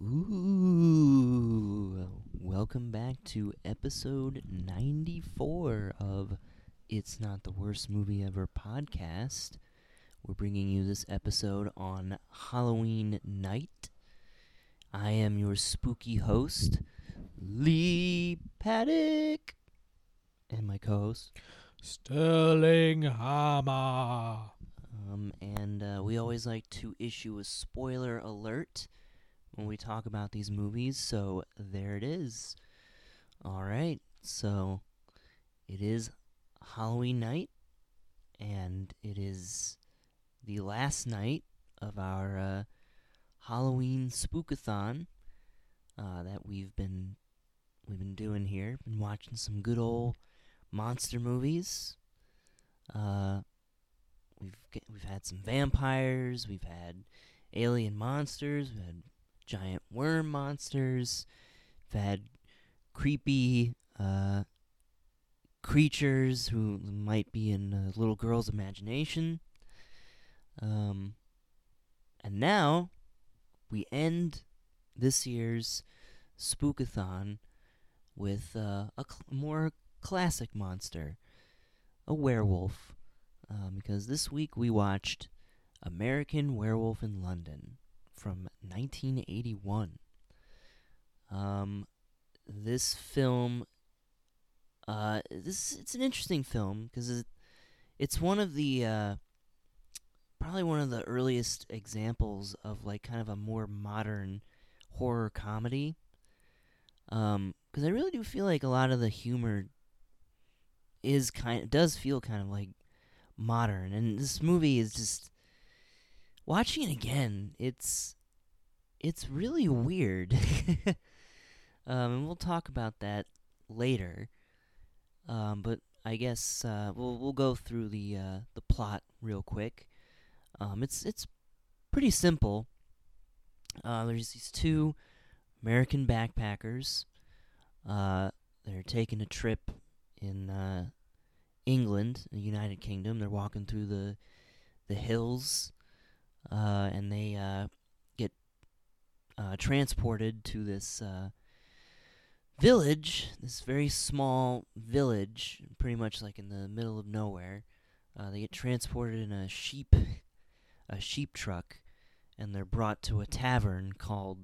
Ooh, welcome back to episode 94 of It's Not the Worst Movie Ever podcast. We're bringing you this episode on Halloween night. I am your spooky host, Lee Paddock, and my co host. Sterling Hammer. Um, and uh, we always like to issue a spoiler alert when we talk about these movies, so there it is. All right, so it is Halloween night, and it is the last night of our uh, Halloween spookathon uh, that we've been we've been doing here. Been watching some good old monster movies. Uh, we've get, we've had some vampires, we've had alien monsters, we've had giant worm monsters, we've had creepy uh, creatures who might be in a little girl's imagination. Um, and now we end this year's spookathon with uh, a cl- more classic monster, a werewolf. Um, because this week we watched American Werewolf in London from 1981. Um, this film, uh, this it's an interesting film because it, it's one of the uh, probably one of the earliest examples of like kind of a more modern horror comedy. Um, because I really do feel like a lot of the humor is kind does feel kind of like modern and this movie is just watching it again it's it's really weird. Um and we'll talk about that later. Um but i guess uh we'll we'll go through the uh the plot real quick. Um it's it's pretty simple. Uh there's these two american backpackers. Uh they're taking a trip in uh England, the United Kingdom. They're walking through the the hills, uh, and they uh, get uh, transported to this uh, village, this very small village, pretty much like in the middle of nowhere. Uh, they get transported in a sheep a sheep truck, and they're brought to a tavern called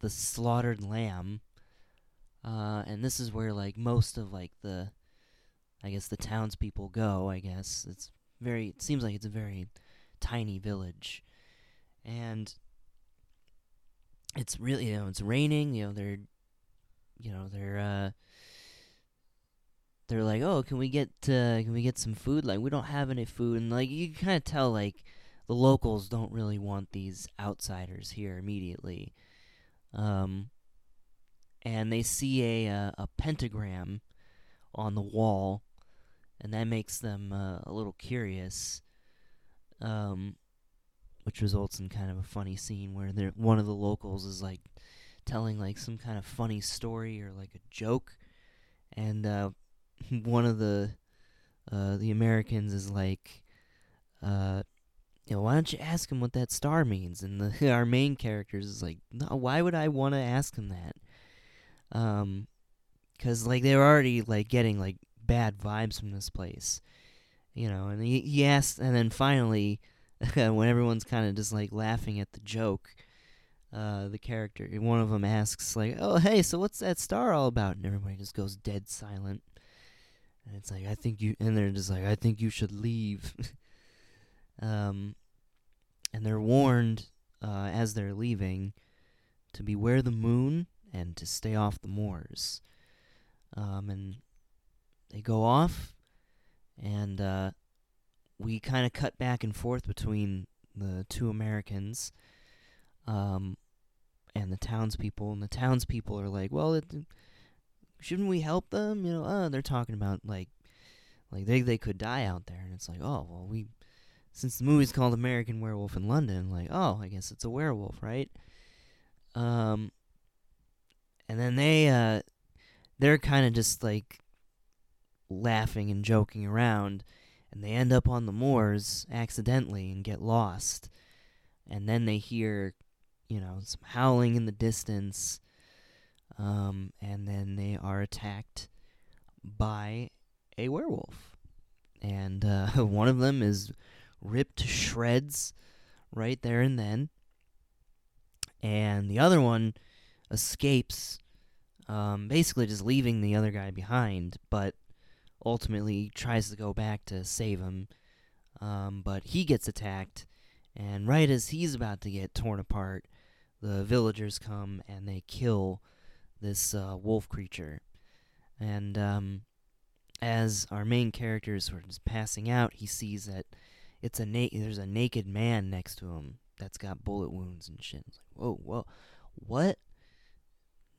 the Slaughtered Lamb. Uh, and this is where like most of like the I guess the townspeople go. I guess it's very. It seems like it's a very tiny village, and it's really you know it's raining. You know they're, you know they're uh, they're like, oh, can we get uh, can we get some food? Like we don't have any food, and like you can kind of tell like the locals don't really want these outsiders here immediately. Um, and they see a uh, a pentagram on the wall, and that makes them uh, a little curious. Um, which results in kind of a funny scene where one of the locals is like telling like some kind of funny story or like a joke, and uh, one of the uh, the Americans is like, uh, you know, why don't you ask him what that star means? And the, our main characters is like, no, why would I want to ask him that? Um, because like they're already like getting like bad vibes from this place, you know. And he, he asked, and then finally, when everyone's kind of just like laughing at the joke, uh, the character, one of them asks like, "Oh, hey, so what's that star all about?" And everybody just goes dead silent. And it's like, I think you, and they're just like, I think you should leave. um, and they're warned uh, as they're leaving to beware the moon and to stay off the moors. Um, and they go off, and uh, we kind of cut back and forth between the two Americans um, and the townspeople. And the townspeople are like, well, it, shouldn't we help them? You know, uh, they're talking about like, like they they could die out there, and it's like, oh, well, we since the movie's called American Werewolf in London, like, oh, I guess it's a werewolf, right? Um, and then they uh, they're kind of just like laughing and joking around, and they end up on the moors accidentally and get lost. And then they hear, you know, some howling in the distance. Um, and then they are attacked by a werewolf. And uh, one of them is ripped to shreds right there and then. And the other one escapes, um, basically just leaving the other guy behind, but ultimately tries to go back to save him. Um, but he gets attacked, and right as he's about to get torn apart, the villagers come and they kill this uh, wolf creature. And um, as our main character is sort of passing out, he sees that it's a na- there's a naked man next to him that's got bullet wounds and shit. It's like, whoa, whoa, what?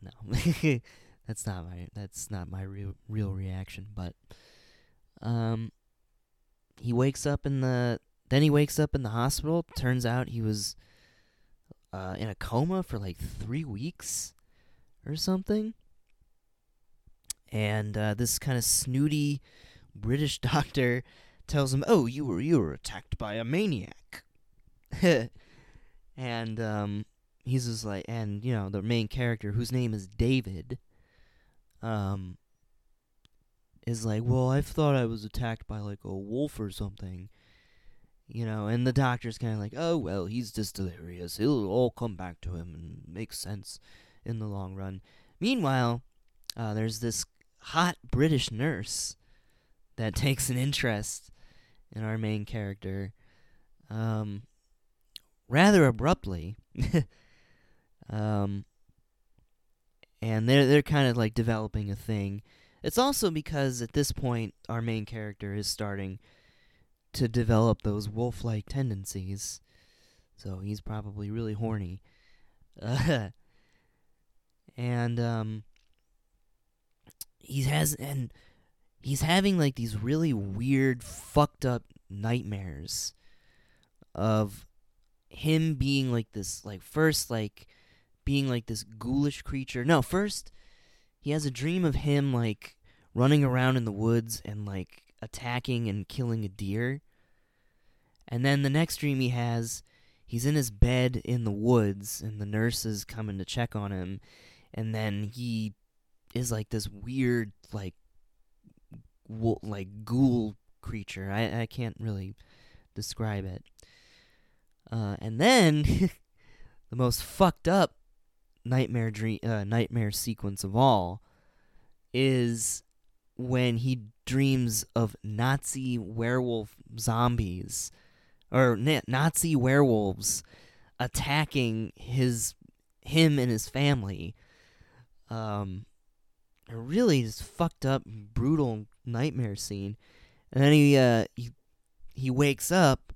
No, that's not my that's not my real real reaction. But um, he wakes up in the then he wakes up in the hospital. Turns out he was uh, in a coma for like three weeks or something. And uh, this kind of snooty British doctor tells him, "Oh, you were you were attacked by a maniac." and um, he's just like, and you know, the main character, whose name is David, um, is like, "Well, I thought I was attacked by like a wolf or something." You know, and the doctor's kind of like, "Oh well, he's just delirious. It'll all come back to him and make sense in the long run." Meanwhile, uh, there's this hot British nurse that takes an interest in our main character, um, rather abruptly. um, and they're they're kind of like developing a thing. It's also because at this point our main character is starting to develop those wolf-like tendencies, so he's probably really horny. Uh, and um, he has and he's having like these really weird, fucked up nightmares of him being like this, like first like being like this ghoulish creature. No, first he has a dream of him like running around in the woods and like attacking and killing a deer. And then the next dream he has, he's in his bed in the woods and the nurse is coming to check on him and then he is like this weird like wo- like ghoul creature. I I can't really describe it. Uh, and then the most fucked up nightmare dream uh, nightmare sequence of all is when he dreams of Nazi werewolf zombies or na- Nazi werewolves attacking his him and his family. Um, a really just fucked up, brutal nightmare scene. And then he uh he he wakes up.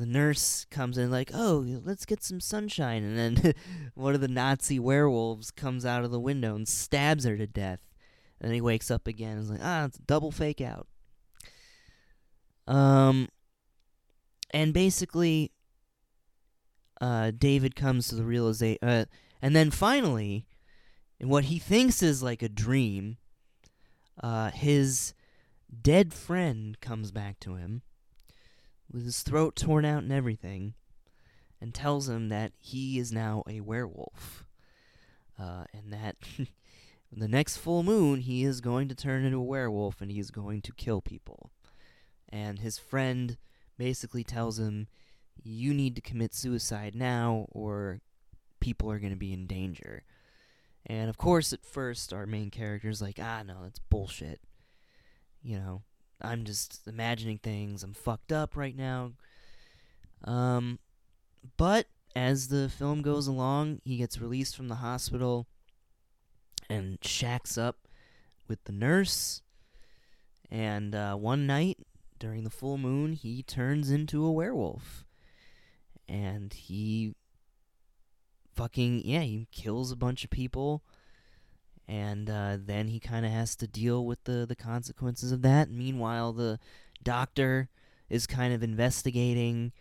The nurse comes in like, "Oh, let's get some sunshine." And then one of the Nazi werewolves comes out of the window and stabs her to death. And then he wakes up again and is like, "Ah, it's a double fake out." Um and basically uh David comes to the realization uh and then finally in what he thinks is like a dream, uh, his dead friend comes back to him with his throat torn out and everything and tells him that he is now a werewolf. Uh, and that the next full moon he is going to turn into a werewolf and he is going to kill people. And his friend basically tells him, You need to commit suicide now or people are going to be in danger. And of course, at first, our main character's like, ah, no, that's bullshit. You know, I'm just imagining things. I'm fucked up right now. Um, but as the film goes along, he gets released from the hospital and shacks up with the nurse. And uh, one night during the full moon, he turns into a werewolf. And he fucking yeah, he kills a bunch of people, and uh, then he kind of has to deal with the the consequences of that. Meanwhile, the doctor is kind of investigating,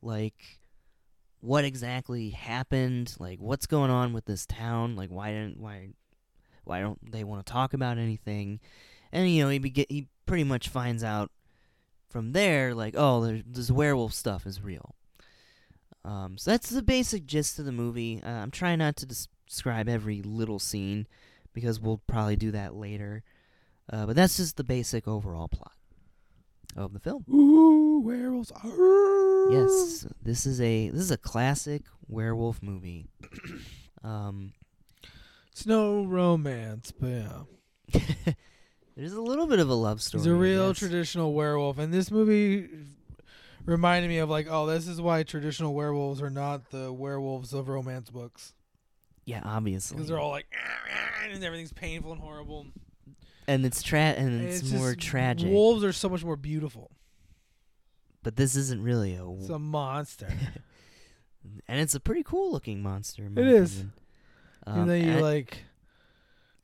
like what exactly happened, like what's going on with this town, like why didn't why why don't they want to talk about anything, and you know he be- he pretty much finds out from there like oh this werewolf stuff is real. Um, so that's the basic gist of the movie. Uh, I'm trying not to des- describe every little scene because we'll probably do that later. Uh, but that's just the basic overall plot of the film. Ooh, werewolves. Arr. Yes, this is a this is a classic werewolf movie. Um, It's no romance, but yeah. there's a little bit of a love story. He's a real traditional werewolf, and this movie reminded me of like, oh, this is why traditional werewolves are not the werewolves of romance books Yeah, obviously. because they're all like, and everything's painful and horrible. and it's tra- and And it's, more tragic. Wolves are so much more beautiful. but this isn't really a It's a monster. and it's a pretty cool looking monster. It is. Um, though you like,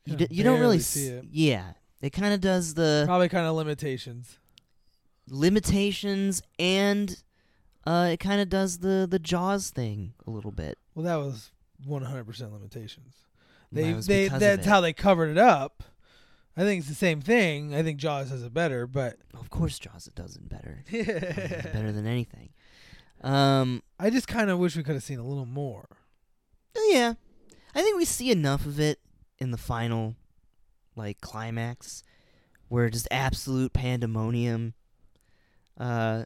you, d- you don't really see s- it. Yeah, it kind of does the Probably kind of limitations. limitations and uh, it kind of does the the Jaws thing a little bit. Well, that was 100% limitations. They, they that's how they covered it up. I think it's the same thing. I think Jaws has it better, but Of course, Jaws it does it better. It's better than anything. Um, I just kind of wish we could have seen a little more. yeah, I think we see enough of it in the final, like climax, where just absolute pandemonium uh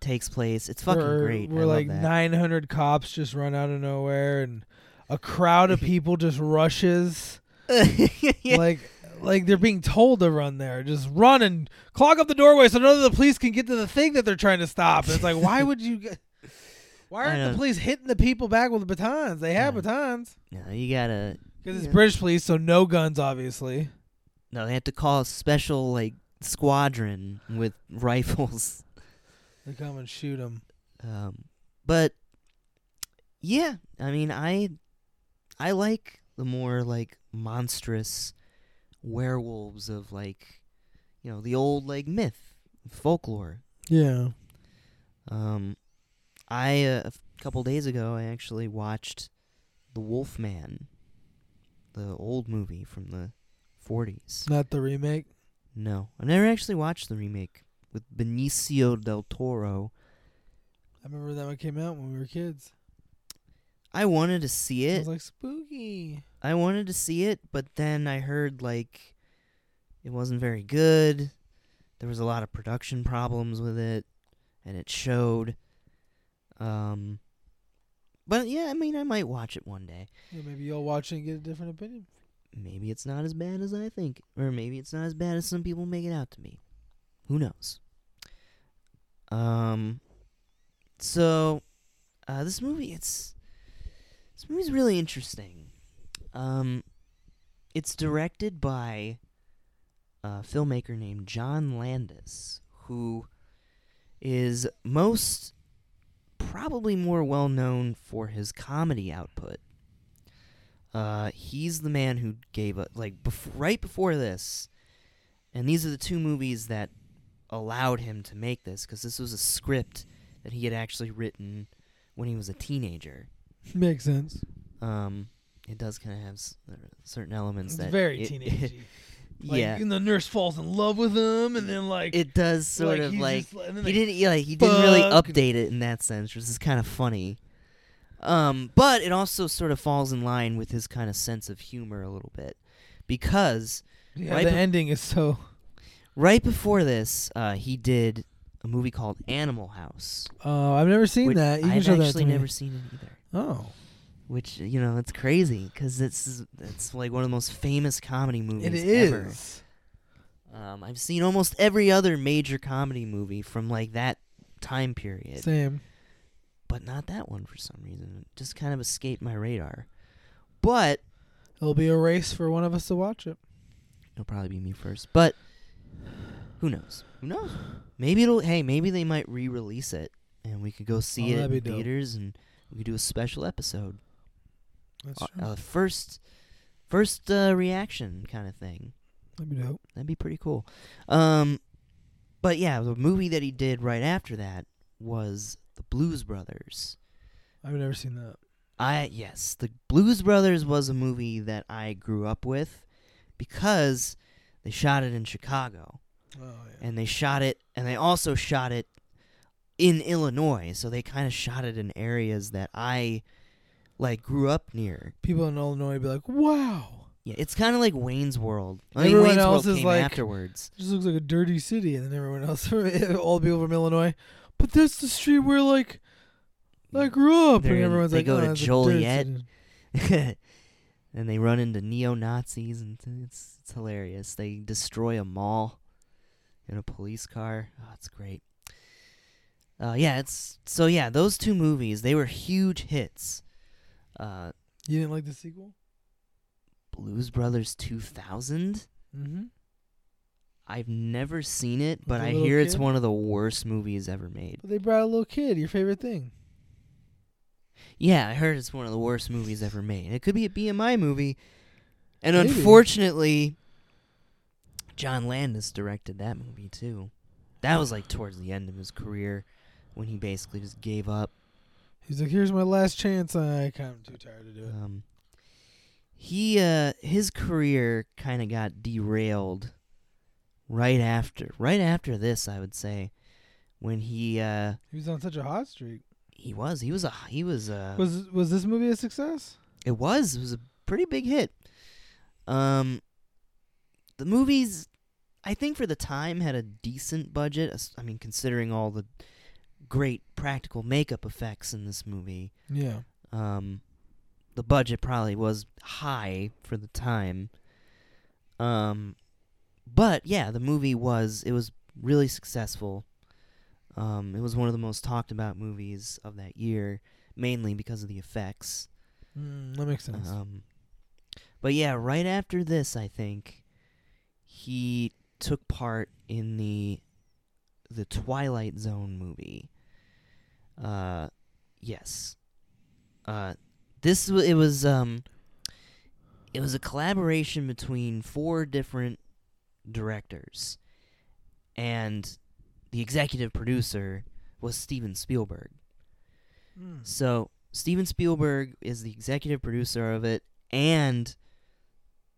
takes place. It's fucking great. Love like that. 900 cops just run out of nowhere and a crowd of people just rushes yeah. like like they're being told to run there. Just run and clog up the doorway so none of the police can get to the thing that they're trying to stop. And it's like why would you get Why aren't the police hitting the people back with batons? They have Yeah. batons. No, you gotta. Because it's Yeah. British police, so no guns, obviously. No, they have to call a special like squadron with rifles. They come and shoot them. Um, but yeah, I mean, I I like the more like monstrous werewolves of like you know the old like myth folklore. Yeah. Um, I uh, a f- couple days ago I actually watched the Wolfman, the old movie from the 40s. Not the remake. No, I've never actually watched the remake with Benicio del Toro. I remember that one came out when we were kids. I wanted to see it. it. was like spooky. I wanted to see it, but then I heard like it wasn't very good. There was a lot of production problems with it, and it showed. Um, but yeah, I mean, I might watch it one day. Yeah, maybe you'll watch it and get a different opinion. Maybe it's not as bad as I think, or maybe it's not as bad as some people make it out to be. Who knows? Um, so uh, this movie, it's this movie's really interesting. Um, it's directed by a filmmaker named John Landis, who is most probably more well known for his comedy output. Uh, he's the man who gave us like bef- right before this, and these are the two movies that allowed him to make this because this was a script that he had actually written when he was a teenager. Makes sense. Um, it does kind of have s- uh, certain elements It's that very it- teenagey. Like, yeah, and the nurse falls in love with him, and then like it does sort like, of like just, then he didn't yeah, like he didn't really update it in that sense, which is kind of funny. Um, but it also sort of falls in line with his kind of sense of humor a little bit, because Yeah, right the bef- ending is so. Right before this, uh, he did a movie called Animal House. Oh, I've never seen which that. You can I've actually never seen it either. Oh, Which you know, it's crazy because it's it's like one of the most famous comedy movies it is. ever. Um, I've seen almost every other major comedy movie from like that time period, Same. but not that one for some reason. It just kind of escaped my radar. But It'll be a race for one of us to watch it. it'll probably be me first. But who knows? Who knows? Maybe it'll. Hey, maybe they might re-release it, and we could go see Oh, it that'd in be dope. theaters, and we could do a special episode. That's Uh, true. uh, first, first uh, reaction kind of thing. That'd be dope. That'd be pretty cool. Um, but yeah, the movie that he did right after that was The Blues Brothers. I've never seen that. I yes, The Blues Brothers was a movie that I grew up with because they shot it in Chicago Oh yeah. and they shot it and they also shot it in Illinois, so they kind of shot it in areas that I like grew up near. People in Illinois be like, "Wow, Yeah, it's kind of like Wayne's World. I mean, Everyone Wayne's else World is came like- afterwards. this looks like a dirty city," and then everyone else, all the people from Illinois, but that's the street where like I grew up, They're and in- everyone's they like, go "Oh, to that's a dirty Joliet." city." and they run into neo Nazis, and it's it's hilarious. They destroy a mall in a police car. Oh, it's great. Uh, yeah, it's so yeah. Those two movies they were huge hits. Uh, You didn't like the sequel? Blues Brothers 2000. Mm-hmm. I've never seen it, but I hear it's one of the worst movies ever made. But they brought a little kid. Your favorite thing? Yeah, I heard it's one of the worst movies ever made. It could be a BMI movie. And Maybe. unfortunately, John Landis directed that movie too. That was like towards the end of his career when he basically just gave up. He's like, "Here's my last chance." I kind of too tired to do it. Um, he uh his career kind of got derailed right after right after this, I would say, when he uh He was on such a hot streak. He was he was a he was a. Was was this movie a success? It was. It was a pretty big hit. Um, the movies, I think for the time, had a decent budget. I mean, considering all the great practical makeup effects in this movie, Yeah. um, the budget probably was high for the time. Um, but yeah, the movie was it was really successful. Um, it was one of the most talked about movies of that year, mainly because of the effects. Mm, that makes sense. Um, but yeah, right after this, I think he took part in the the Twilight Zone movie. Uh, yes. Uh, this wa- it was um, it was a collaboration between four different directors, and the executive producer was Steven Spielberg. Mm. So Steven Spielberg is the executive producer of it, and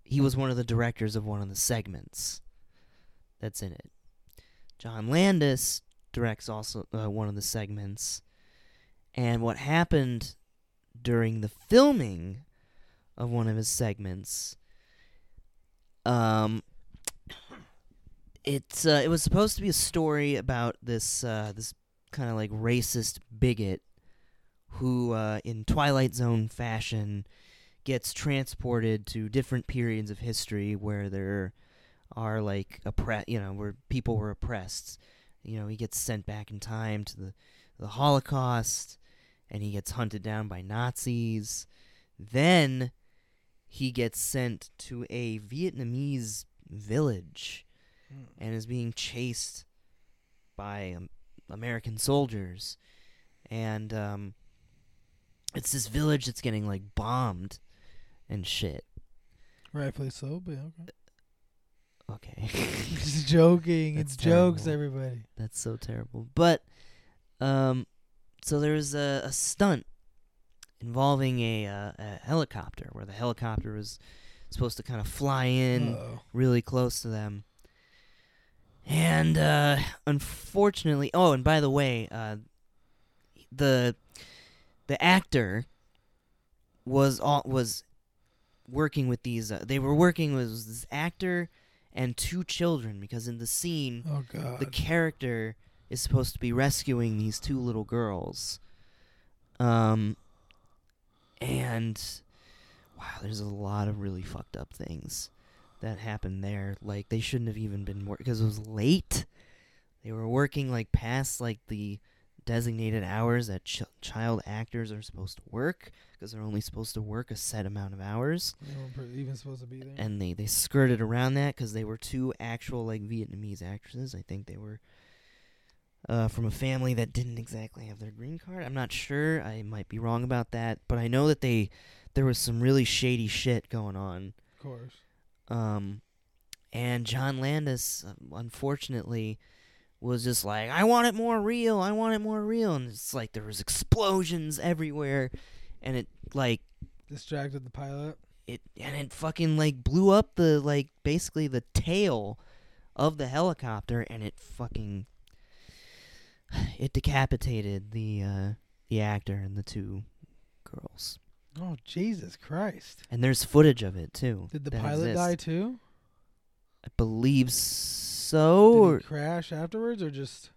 he was one of the directors of one of the segments that's in it. John Landis directs also uh, one of the segments, and what happened during the filming of one of his segments, um, it's uh, it was supposed to be a story about this uh, this kind of like racist bigot who, uh, in Twilight Zone fashion, gets transported to different periods of history where there are like oppre- you know, where people were oppressed. You know, he gets sent back in time to the the Holocaust, and he gets hunted down by Nazis. Then he gets sent to a Vietnamese village Mm. and is being chased by um, American soldiers, and um, it's this village that's getting like bombed and shit. Rightfully so, but okay. Okay, Just joking. That's it's jokes, everybody. that's so terrible. But um, so there's a, a stunt involving a, uh, a helicopter where the helicopter was supposed to kind of fly in. Uh-oh. really close to them. And uh, unfortunately, oh, and by the way, uh, the the actor was all, was working with these. Uh, they were working with this actor and two children because in the scene, Oh god. the character is supposed to be rescuing these two little girls. Um, and wow, there's a lot of really fucked up things that happened there. Like they shouldn't have even been working because it was late. They were working like past like the designated hours that ch- child actors are supposed to work because they're only supposed to work a set amount of hours They weren't even supposed to be there. and they they skirted around that because they were two actual like Vietnamese actresses. I think they were uh, from a family that didn't exactly have their green card. I'm not sure. I might be wrong about that, but I know that they there was some really shady shit going on. of course. Um, and John Landis, uh, unfortunately, was just like, I want it more real. I want it more real. And it's like there was explosions everywhere, and it like Distracted the pilot. it and it fucking like blew up the like basically the tail of the helicopter and it fucking it decapitated the uh, the actor and the two girls. Oh Jesus Christ! And there's footage of it too. Did the that pilot exists. die too? I believe so. Did he crash afterwards, or just?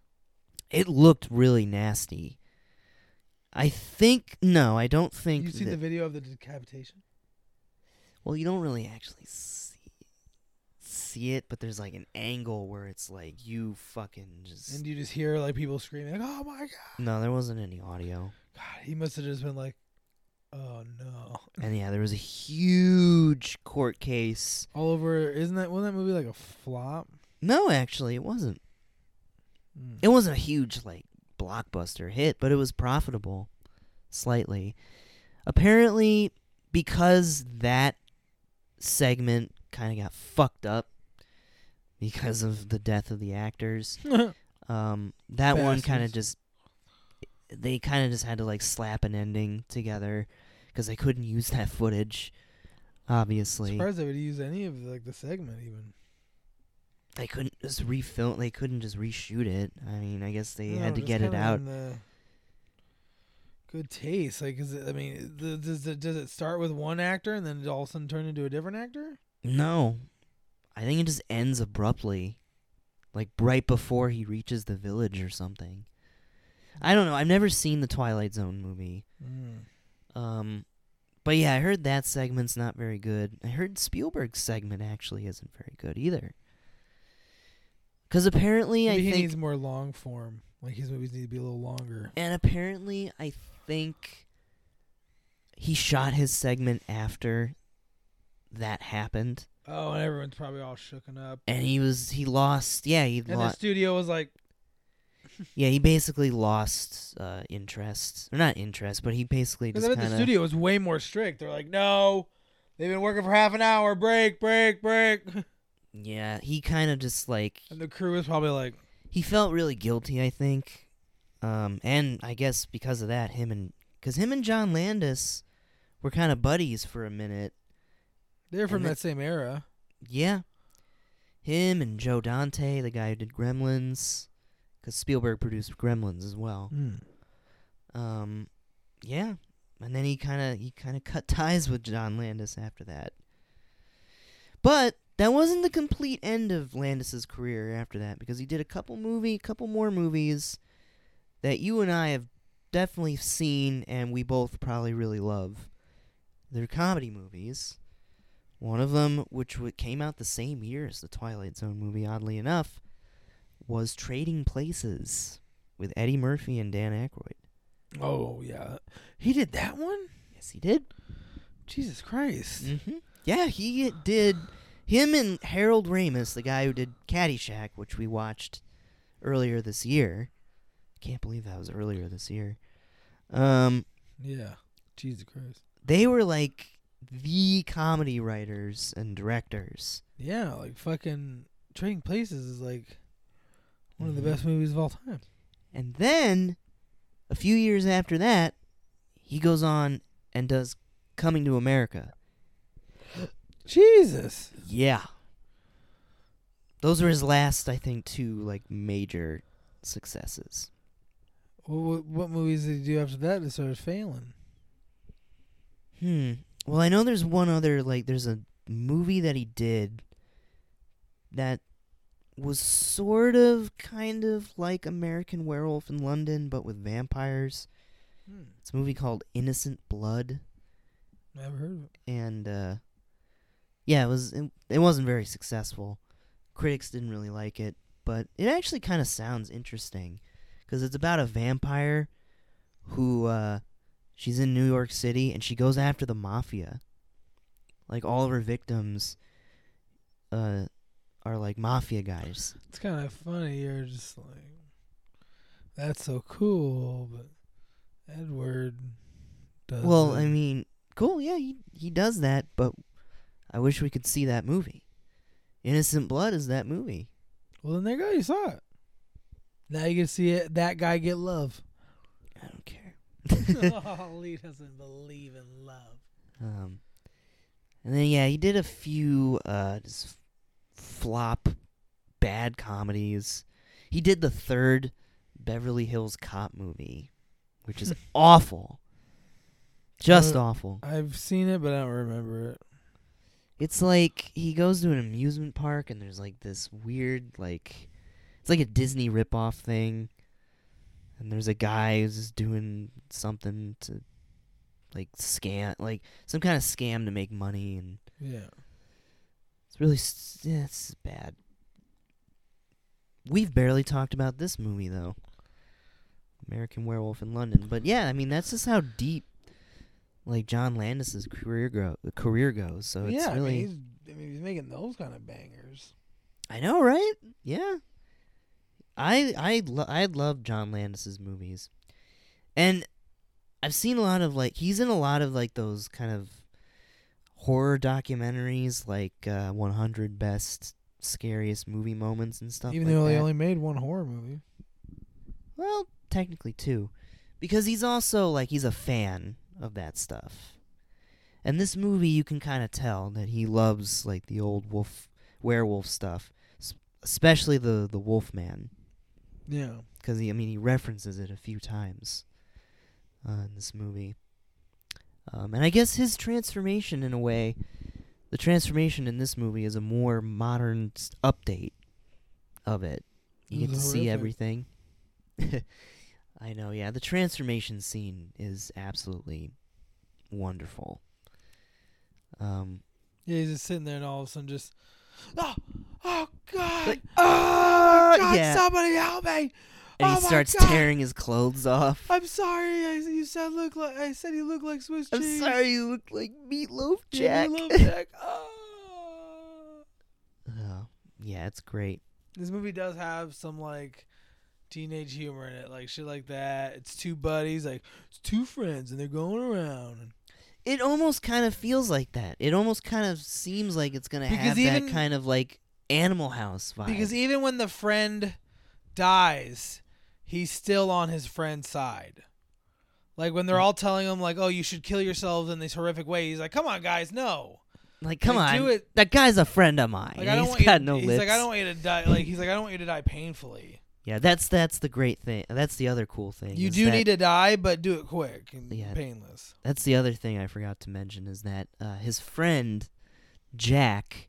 It looked really nasty. I think no, I don't think. You see the video of the decapitation? well, you don't really actually see see it, but there's like an angle where it's like you fucking just. And you just hear like people screaming, like, "Oh my god!" no, there wasn't any audio, God, he must have just been like, "Oh no!" and yeah, there was a huge court case. All over. Isn't that wasn't that movie like a flop? No, actually, it wasn't. Mm. It wasn't a huge like blockbuster hit, but it was profitable, slightly. Apparently, because that segment kind of got fucked up because of the death of the actors. Um, that one kind of just they kind of just had to like slap an ending together because they couldn't use that footage. Obviously, Surprised they would use any of like the segment even. they couldn't just refilm. They couldn't just reshoot it. I mean, I guess they No, had to get it out. Good taste, like, is it? I mean, th- does it does it start with one actor and then it all of a sudden turn into a different actor? No, I think it just ends abruptly, like right before he reaches the village or something. I don't know. I've never seen the Twilight Zone movie. Mm. Um, but yeah, I heard that segment's not very good. I heard Spielberg's segment actually isn't very good either. Because apparently, Maybe I he think, needs more long form. Like his movies need to be a little longer. and apparently, I think he shot his segment after that happened, Oh, and everyone's probably all shooken up. and he was he lost. Yeah, he lost. And the studio was like, Yeah, he basically lost uh, interest, or not interest, but he basically just kind the studio was way more strict. They're like, no, they've been working for half an hour. Break, break, break. Yeah, he kind of just like And the crew was probably like, he felt really guilty, I think, um, and I guess because of that, him and because him and John Landis were kind of buddies for a minute. they're from And that same era. Yeah, him and Joe Dante, the guy who did Gremlins, because Spielberg produced Gremlins as well. Mm. Um, yeah, and then he kind of he kind of cut ties with John Landis after that. But that wasn't the complete end of Landis's career after that because he did a couple movie, couple more movies that you and I have definitely seen and we both probably really love. They're comedy movies. One of them, which w- came out the same year as the Twilight Zone movie, oddly enough, was Trading Places with Eddie Murphy and Dan Aykroyd. Oh yeah, he did that one. Yes, he did. Jesus Christ. Mm-hmm. Yeah, he did. Him and Harold Ramis, the guy who did Caddyshack, which we watched earlier this year. Can't believe that was earlier this year. Um, Yeah. Jesus Christ. they were like the comedy writers and directors. Yeah, like fucking Trading Places is like one of the Mhm. best movies of all time. And then, a few years after that, he goes on and does Coming to America. Jesus. Yeah. Those were his last, I think, two like major successes. What, what, what movies did he do after that that started failing? Hmm. Well, I know there's one other like there's a movie that he did that was sort of kind of like American Werewolf in London but with vampires. Hmm. It's a movie called Innocent Blood Never heard of it. and uh yeah, it was it, it wasn't very successful. Critics didn't really like it, but it actually kind of sounds interesting cuz it's about a vampire who uh she's in New York City and she goes after the mafia. Like all of her victims uh are like mafia guys. It's kind of funny. You're just like, that's so cool, but Edward does. Well. I mean, cool, yeah, he he does that, but I wish we could see that movie. Innocent Blood is that movie. well, then there you go. You saw it. Now you can see it. That guy get love. I don't care. oh, Lee doesn't believe in love. Um, and then yeah, he did a few uh just flop bad comedies. He did the third Beverly Hills Cop movie, which is awful. Just Uh, awful. I've seen it, but I don't remember it. It's like he goes to an amusement park and there's like this weird like it's like a Disney ripoff thing. And there's a guy who's just doing something to like scam like some kind of scam to make money and Yeah. It's really yeah, it's bad. We've barely talked about this movie though. American Werewolf in London. But yeah, I mean that's just how deep like John Landis's career go career goes. So it's yeah, really I mean, he's, I mean, he's making those kind of bangers. I know, right? Yeah. I I lo- I love John Landis's movies, and I've seen a lot of like he's in a lot of like those kind of horror documentaries, like uh, 100 best scariest movie moments and stuff. Even like though they only made one horror movie. well, technically two, because he's also like he's a fan of that stuff. And this movie, you can kind of tell that he loves like the old wolf werewolf stuff, especially the the Wolfman. Yeah. because he, I mean, he references it a few times uh, in this movie. Um, and I guess his transformation, in a way, the transformation in this movie is a more modern update of it. You get to see everything. I know, yeah. The transformation scene is absolutely wonderful. Um, Yeah, he's just sitting there and all of a sudden just, oh, oh God, Like, oh God, yeah. somebody help me! And Oh he starts God. tearing his clothes off. I'm sorry, I, you said look like I said you look like Swiss cheese. I'm sorry, you look like Meatloaf Jack. love Jack. Oh. Oh, yeah, it's great. This movie does have some like teenage humor in it, like shit like that. It's two buddies, like it's two friends, and they're going around. It almost kind of feels like that. It almost kind of seems like it's gonna Because have even- that kind of like Animal House vibe. Because even when the friend dies, he's still on his friend's side. Like when they're all telling him, like, "Oh, you should kill yourselves in this horrific way," he's like, "Come on, guys, no." like, come like, on, do it- that guy's a friend of mine. Like I don't He's want you. got To, no he's lips. like, "I don't want you to die." Like he's like, "I don't want you to die painfully. Yeah, that's that's the great thing. That's the other cool thing. You is do that- need to die, but do it quick and Yeah. painless." That's the other thing I forgot to mention is that uh, his friend Jack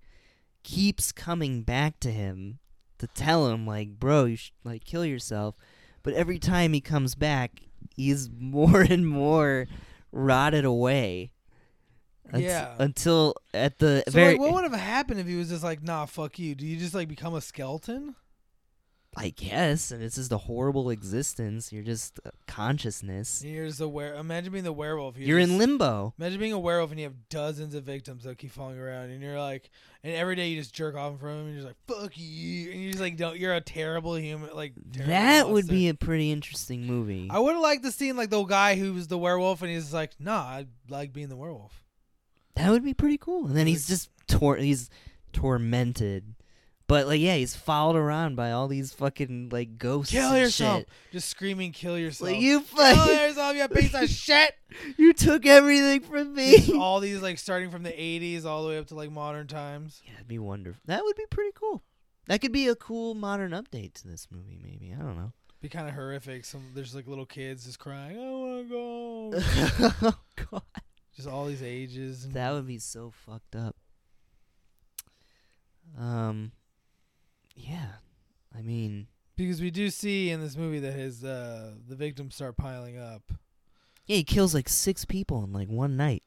keeps coming back to him to tell him like, "Bro, you should like kill yourself." But every time he comes back, he's more and more rotted away. Yeah. Until at the So very, like, what would have happened if he was just like, "Nah, fuck you"? Do you just like become a skeleton? I guess, and it's just a horrible existence. You're just uh, consciousness. You're just a were. Imagine being the werewolf. You're in just- limbo. Imagine being a werewolf and you have dozens of victims that keep following you around, and you're like, and every day you just jerk off in front of them, and you're just like, "Fuck you," and you're just like, don't. You're a terrible human. Like terrible That would be a pretty interesting movie. I would have liked the scene like the guy who was the werewolf, and he's like, "Nah, I like being the werewolf." That would be pretty cool. And then he's just tor- he's tormented. But like yeah, he's followed around by all these fucking like ghosts. Kill and yourself! shit. Just screaming, "Kill yourself!" Like you Kill fucking yourself, you piece of shit! you took everything from Just me. all these like starting from the '80s all the way up to like modern times. yeah, it'd be wonderful. That would be pretty cool. That could be a cool modern update to this movie, maybe. I don't know. Be kind of horrific. Some there's like little kids just crying, "I want to go." oh god. just all these ages. That would be so fucked up. Um yeah. I mean, Because we do see in this movie that his uh the victims start piling up. yeah, he kills like 6 people in like one night.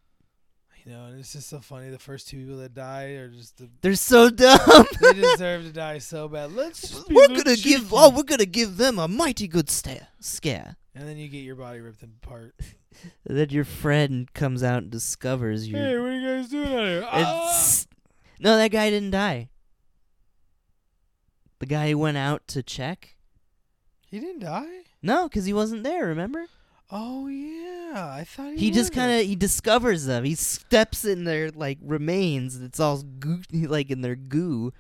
You know, and it's just so funny. The first two people that die are just the, They're so dumb. they deserve to die so bad. Let's just be we're gonna little give oh we're gonna give them a mighty good stare scare and then you get your body ripped apart. then your friend comes out and discovers you Hey, what are you guys doing out here? Ah! it's no that guy didn't die the guy who went out to check He didn't die. no because he wasn't there remember Oh yeah, I thought he. he just kind of he discovers them he steps in their like remains it's all goo like in their goo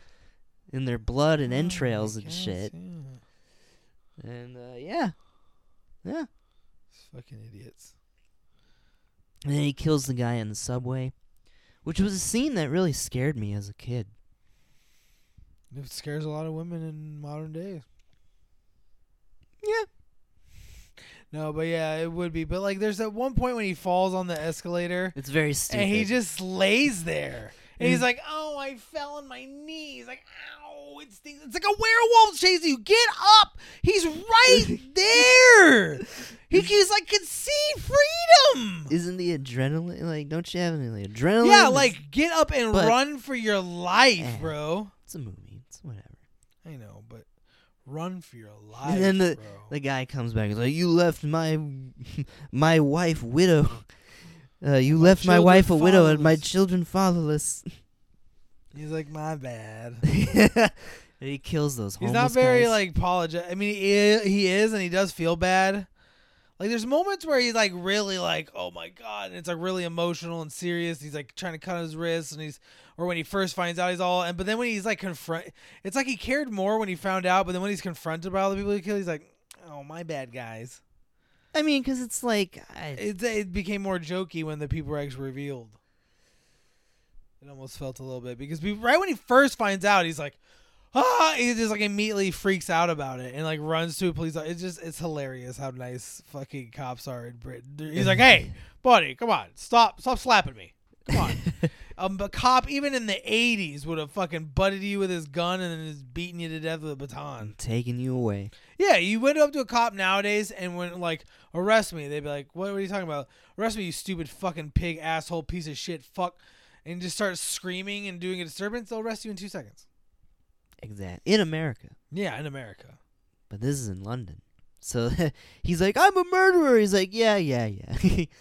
in their blood and Oh, entrails and guess, shit yeah. and uh, yeah yeah These fucking idiots. And then he kills the guy in the subway, which was a scene that really scared me as a kid. It scares a lot of women in modern days. Yeah, No, but yeah, it would be. But like, there's at one point when he falls on the escalator It's very stupid. and he just lays there, and he's Mm. like, "Oh, I fell on my knees." Like, "Ow, it stings." It's like a werewolf chasing you. Get up! He's right there. He, he's like can see freedom. Isn't the adrenaline like? Don't you have any like, adrenaline? Yeah, like get up and but- run for your life, Eh. bro. it's a movie. I know, but run for your life, And then the- bro. The guy comes back. He's like, "You left my my wife widow. Uh, you left my wife a widow and my children fatherless." he's like, my bad. and he kills those. He's not very guys. like apologetic. I mean, he is, he is, and he does feel bad. Like, there's moments where he's like really like, oh my god, and it's like really emotional and serious. He's like trying to cut his wrists, and he's or when he first finds out, he's all. And but then when he's like confront, it's like he cared more when he found out, but then when he's confronted by all the people he killed, he's like, oh my bad, guys. I mean, because it's like I, It it became more jokey when the people were actually revealed. It almost felt a little bit because we, right when he first finds out, he's like, ah, he just like immediately freaks out about it and like runs to a police. It's just it's hilarious how nice fucking cops are in Britain. He's like, hey, buddy, come on, stop, stop slapping me. Come on. um, a cop even in the '80s would have fucking butted you with his gun and then just beaten you to death with a baton. Taking you away. Yeah, you went up to a cop nowadays and went like, arrest me. They'd be like, what, what are you talking about? Arrest me, you stupid fucking pig asshole piece of shit fuck. And just start screaming and doing a disturbance, they'll arrest you in two seconds. Exactly. In America, Yeah, in America. but this is in London. So he's like, "I'm a murderer." He's like, "Yeah, yeah, yeah."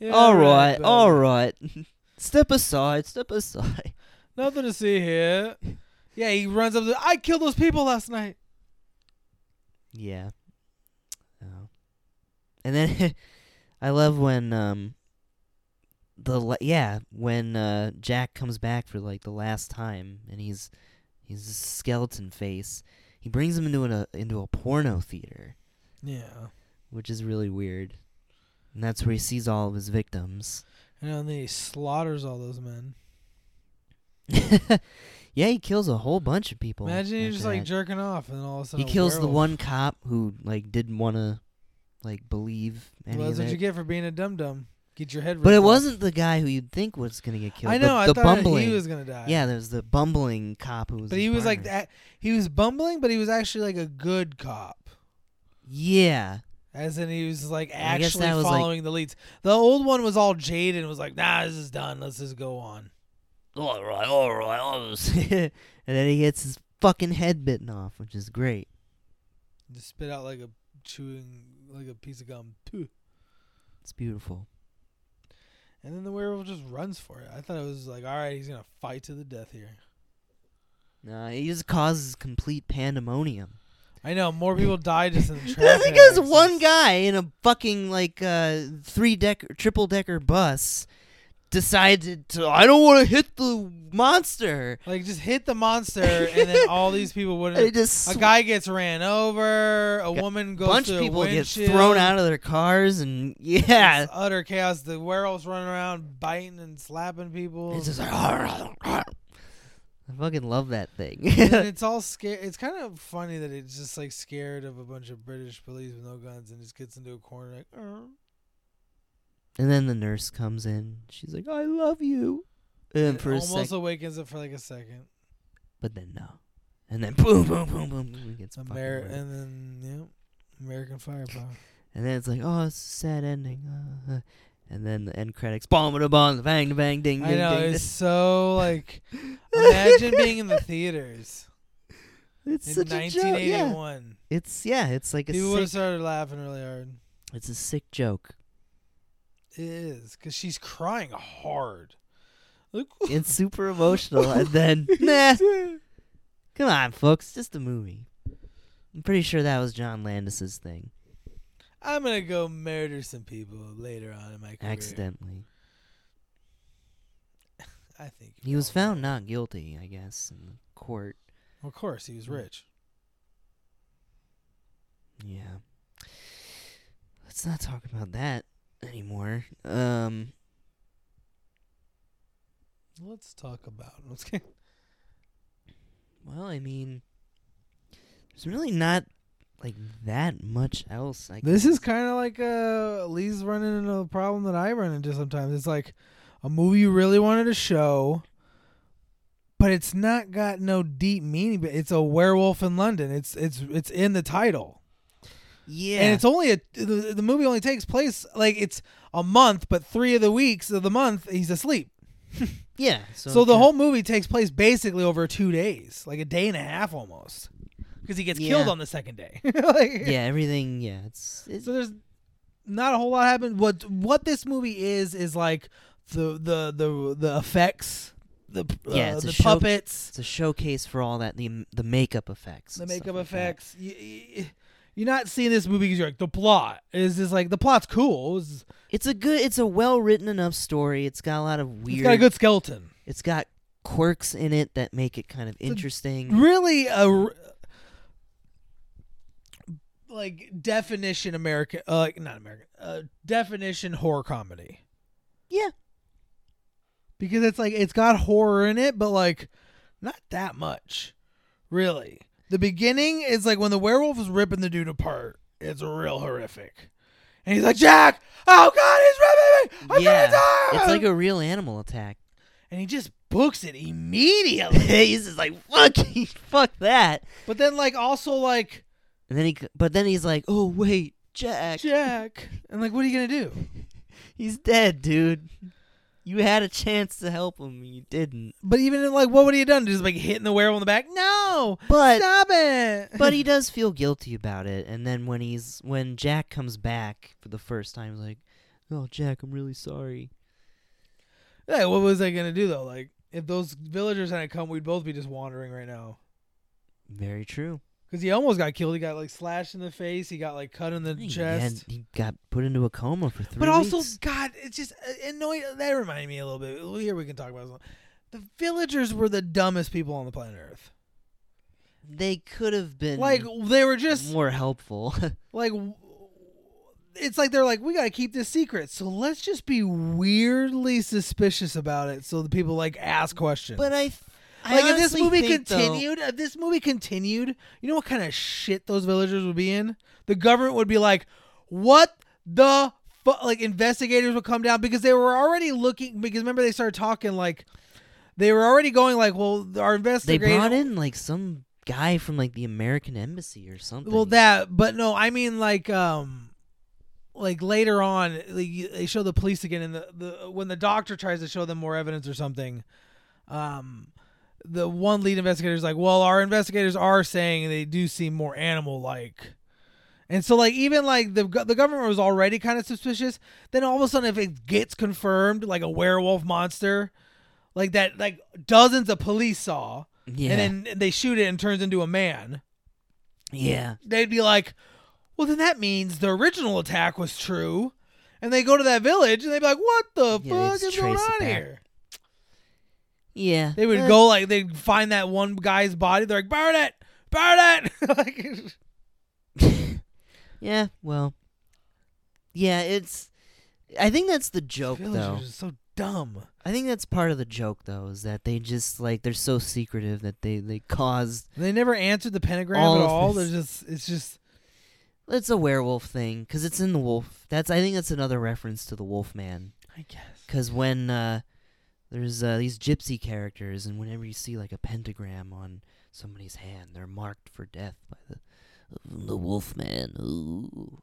Yeah, all right, buddy. all right. step aside. Step aside. Nothing to see here. Yeah, he runs up to, I killed those people last night. Yeah. Oh. And then I love when um the la- yeah when uh Jack comes back for like the last time and he's he's a skeleton face. He brings him into a into a porno theater, Yeah. which is really weird. And that's where he sees all of his victims. And then he slaughters all those men. yeah, he kills a whole bunch of people. Imagine after just like that. jerking off and all of a sudden he a kills the one cop who like didn't want to like believe any Well, that's what it. you get for being a dum dum. Get your head But it off. wasn't the guy who you'd think was gonna get killed. I know. The, I the thought bumbling. he was gonna die. yeah, there was the bumbling cop who was. but he was like that. He was bumbling, but he was actually like a good cop. Yeah, As in, he was like actually that was, like- following the leads. The old one was all jaded and was like, "Nah, this is done. Let's just go on." all right, all right. all right. and then he gets his fucking head bitten off, which is great. Just spit out like a chewing, like a piece of gum. It's beautiful. And then the werewolf just runs for it. I thought it was like, all right, he's gonna fight to the death here. Nah, he just causes complete pandemonium. I know more people die just in the traffic. because one guy in a fucking like uh, three decker, triple decker bus decided to. I don't want to hit the monster. like just hit the monster, and then all these people wouldn't. just A guy gets ran over. A woman goes A bunch of people get thrown out of their cars, and yeah, It's utter chaos. The werewolves running around biting and slapping people. it's just like. I fucking love that thing. and it's all scared. It's kind of funny that it's just like scared of a bunch of British police with no guns and just gets into a corner like, "Uh." and then the nurse comes in. She's like, "I love you," and for a almost second, awakens it for like a second. but then no, and then boom, boom, boom, boom, boom, he gets fucking Amer- murdered. and then yeah, American firepower. And then it's like, oh, it's a sad ending. Uh, uh. And then the end credits, bomb, ba bang, bang, bang, ding, ding, I know ding. it's so like imagine being in the theaters it's in such a joke. Yeah. 1981. It's yeah, it's like a People would have started laughing really hard. It's a sick joke. It is because she's crying hard. It's super emotional, and then nah. Come on, folks, just a movie. I'm pretty sure that was John Landis's thing, I'm gonna go murder some people later on in my career. accidentally. I think He was found not guilty, I guess, in the court. Of course, he was rich. Yeah. Let's not talk about that anymore. Um. Let's talk about. Let's get, Well, I mean, there's really not like that much else. I This is kind of like uh, Lee's running into a problem that I run into sometimes. It's like a movie you really wanted to show, but it's not got no deep meaning. But it's a werewolf in London. It's it's it's in the title, yeah. and it's only a the, the movie only takes place like it's a month, but three of the weeks of the month he's asleep. yeah. So, So, the whole movie takes place basically over two days, like a day and a half almost, because he gets killed on the second day. Like- yeah everything yeah it's, it's So there's not a whole lot happened. What what this movie is is like the the the the effects, the uh, Yeah, a the show- puppets, it's a showcase for all that the the makeup effects, the makeup like effects. You, you, you're not seeing this movie because you're like the plot is just like the plot's cool. It's, It's a good. It's a well written enough story. It's got a lot of weird. it's got a good skeleton. It's got quirks in it that make it kind of interesting. Really a like definition American, uh, like not American, uh, definition horror comedy. Yeah. because it's like it's got horror in it, but like not that much, really. The beginning is like when the werewolf is ripping the dude apart. It's real horrific, and he's like, "Jack, oh God, he's ripping me! I'm yeah, gonna die!" it's like a real animal attack. and he just books it immediately. he's just like fuck, fuck that. but then like also like And then he, but then he's like, oh wait, Jack, Jack, and like, what are you gonna do? he's dead, dude. You had a chance to help him, you didn't. But even like, what would he have done? Just like hitting the werewolf in the back? No, But stop it. but he does feel guilty about it. And then when he's when Jack comes back for the first time, he's like, "Oh, Jack, I'm really sorry." Yeah, what was I gonna do though? Like, if those villagers hadn't come, we'd both be just wandering right now. Very true. Because he almost got killed. He got like slashed in the face. He got like cut in the He chest. he got put into a coma for three but also, weeks. God, it's just uh, annoying. That reminded me a little bit. Here we can talk about this. The villagers were the dumbest people on the planet Earth. they could have been Like they were just more helpful. like it's like they're like we gotta keep this secret, so let's just be weirdly suspicious about it, so the people like ask questions. but I, I like if this movie think, though- continued, if this movie continued, you know what kind of shit those villagers would be in? The government would be like, "What the fu-? Like investigators would come down because they were already looking. Because remember they started talking like they were already going like, "Well, our investigators." they brought in like some guy from like the American embassy or something. Well, that, but no, I mean like um, like later on, like, they show the police again, and the, the when the doctor tries to show them more evidence or something, um, the one lead investigator is like, well, our investigators are saying they do seem more animal like. And so, like, even like the the government was already kind of suspicious. Then all of a sudden, if it gets confirmed, like a werewolf monster, like that, like dozens of police saw, yeah, and then they shoot it and turns into a man yeah, they'd be like, well, then that means the original attack was true. And they go to that village and they'd be like, what the Yeah, fuck is going on here? Yeah. They would go like, they'd find that one guy's body. They're like, burn it, burn it. like, yeah, well, yeah. It's. I think that's the joke, though. so dumb. I think that's part of the joke, though, is that they just like they're so secretive that they they caused. They never answered the pentagram All at all. They're just, it's just, It's a werewolf thing because it's in the wolf. That's I think that's another reference to the Wolf Man. I guess. Because when uh, there's uh, these gypsy characters, and whenever you see like a pentagram on somebody's hand, they're marked for death by the the Wolf Man. Ooh,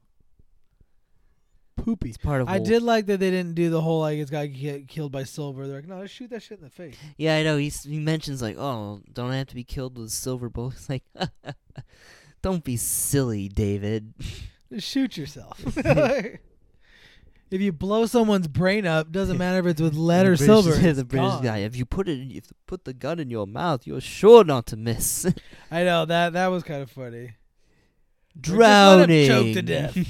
Poopy. it's part of. I wolf. did like that they didn't do the whole like it's got to get killed by silver. They're like, no, just shoot that shit in the face. Yeah, I know. He's, he mentions like, oh, don't I have to be killed with silver bullets? Like, don't be silly, David. Just shoot yourself. if you blow someone's brain up, doesn't matter if it's with lead or The British- silver. the British gone. guy. If you put it, if you put the gun in your mouth, you're sure not to miss. I know that that was kind of funny. Drowning. him choke to death. it's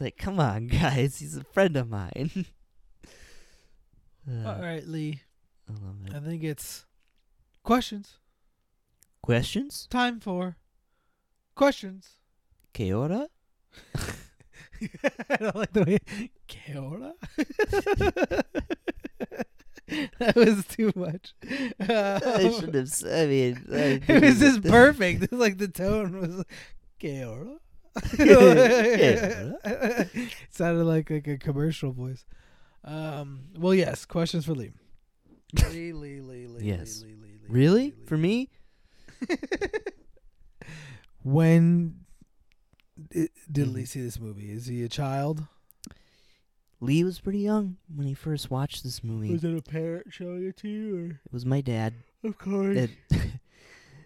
like, come on, guys. He's a friend of mine. Uh, All right, Lee. I. I think it's questions. Questions? Time for questions. Que hora? I don't like the way. Hora? that was too much. I should have. I mean, I it was just perfect. It's like the tone was Keora. Keora. Sounded like like a commercial voice. Um. Well, yes. Questions for Lee. Lee, Lee, Lee, Lee. Yes. Lee, Lee, Lee, Really? For me? when did, did. Lee see this movie? Is he a child? Lee was pretty young when he first watched this movie. Was it a parent showing it to you? It was my dad. Of course. It,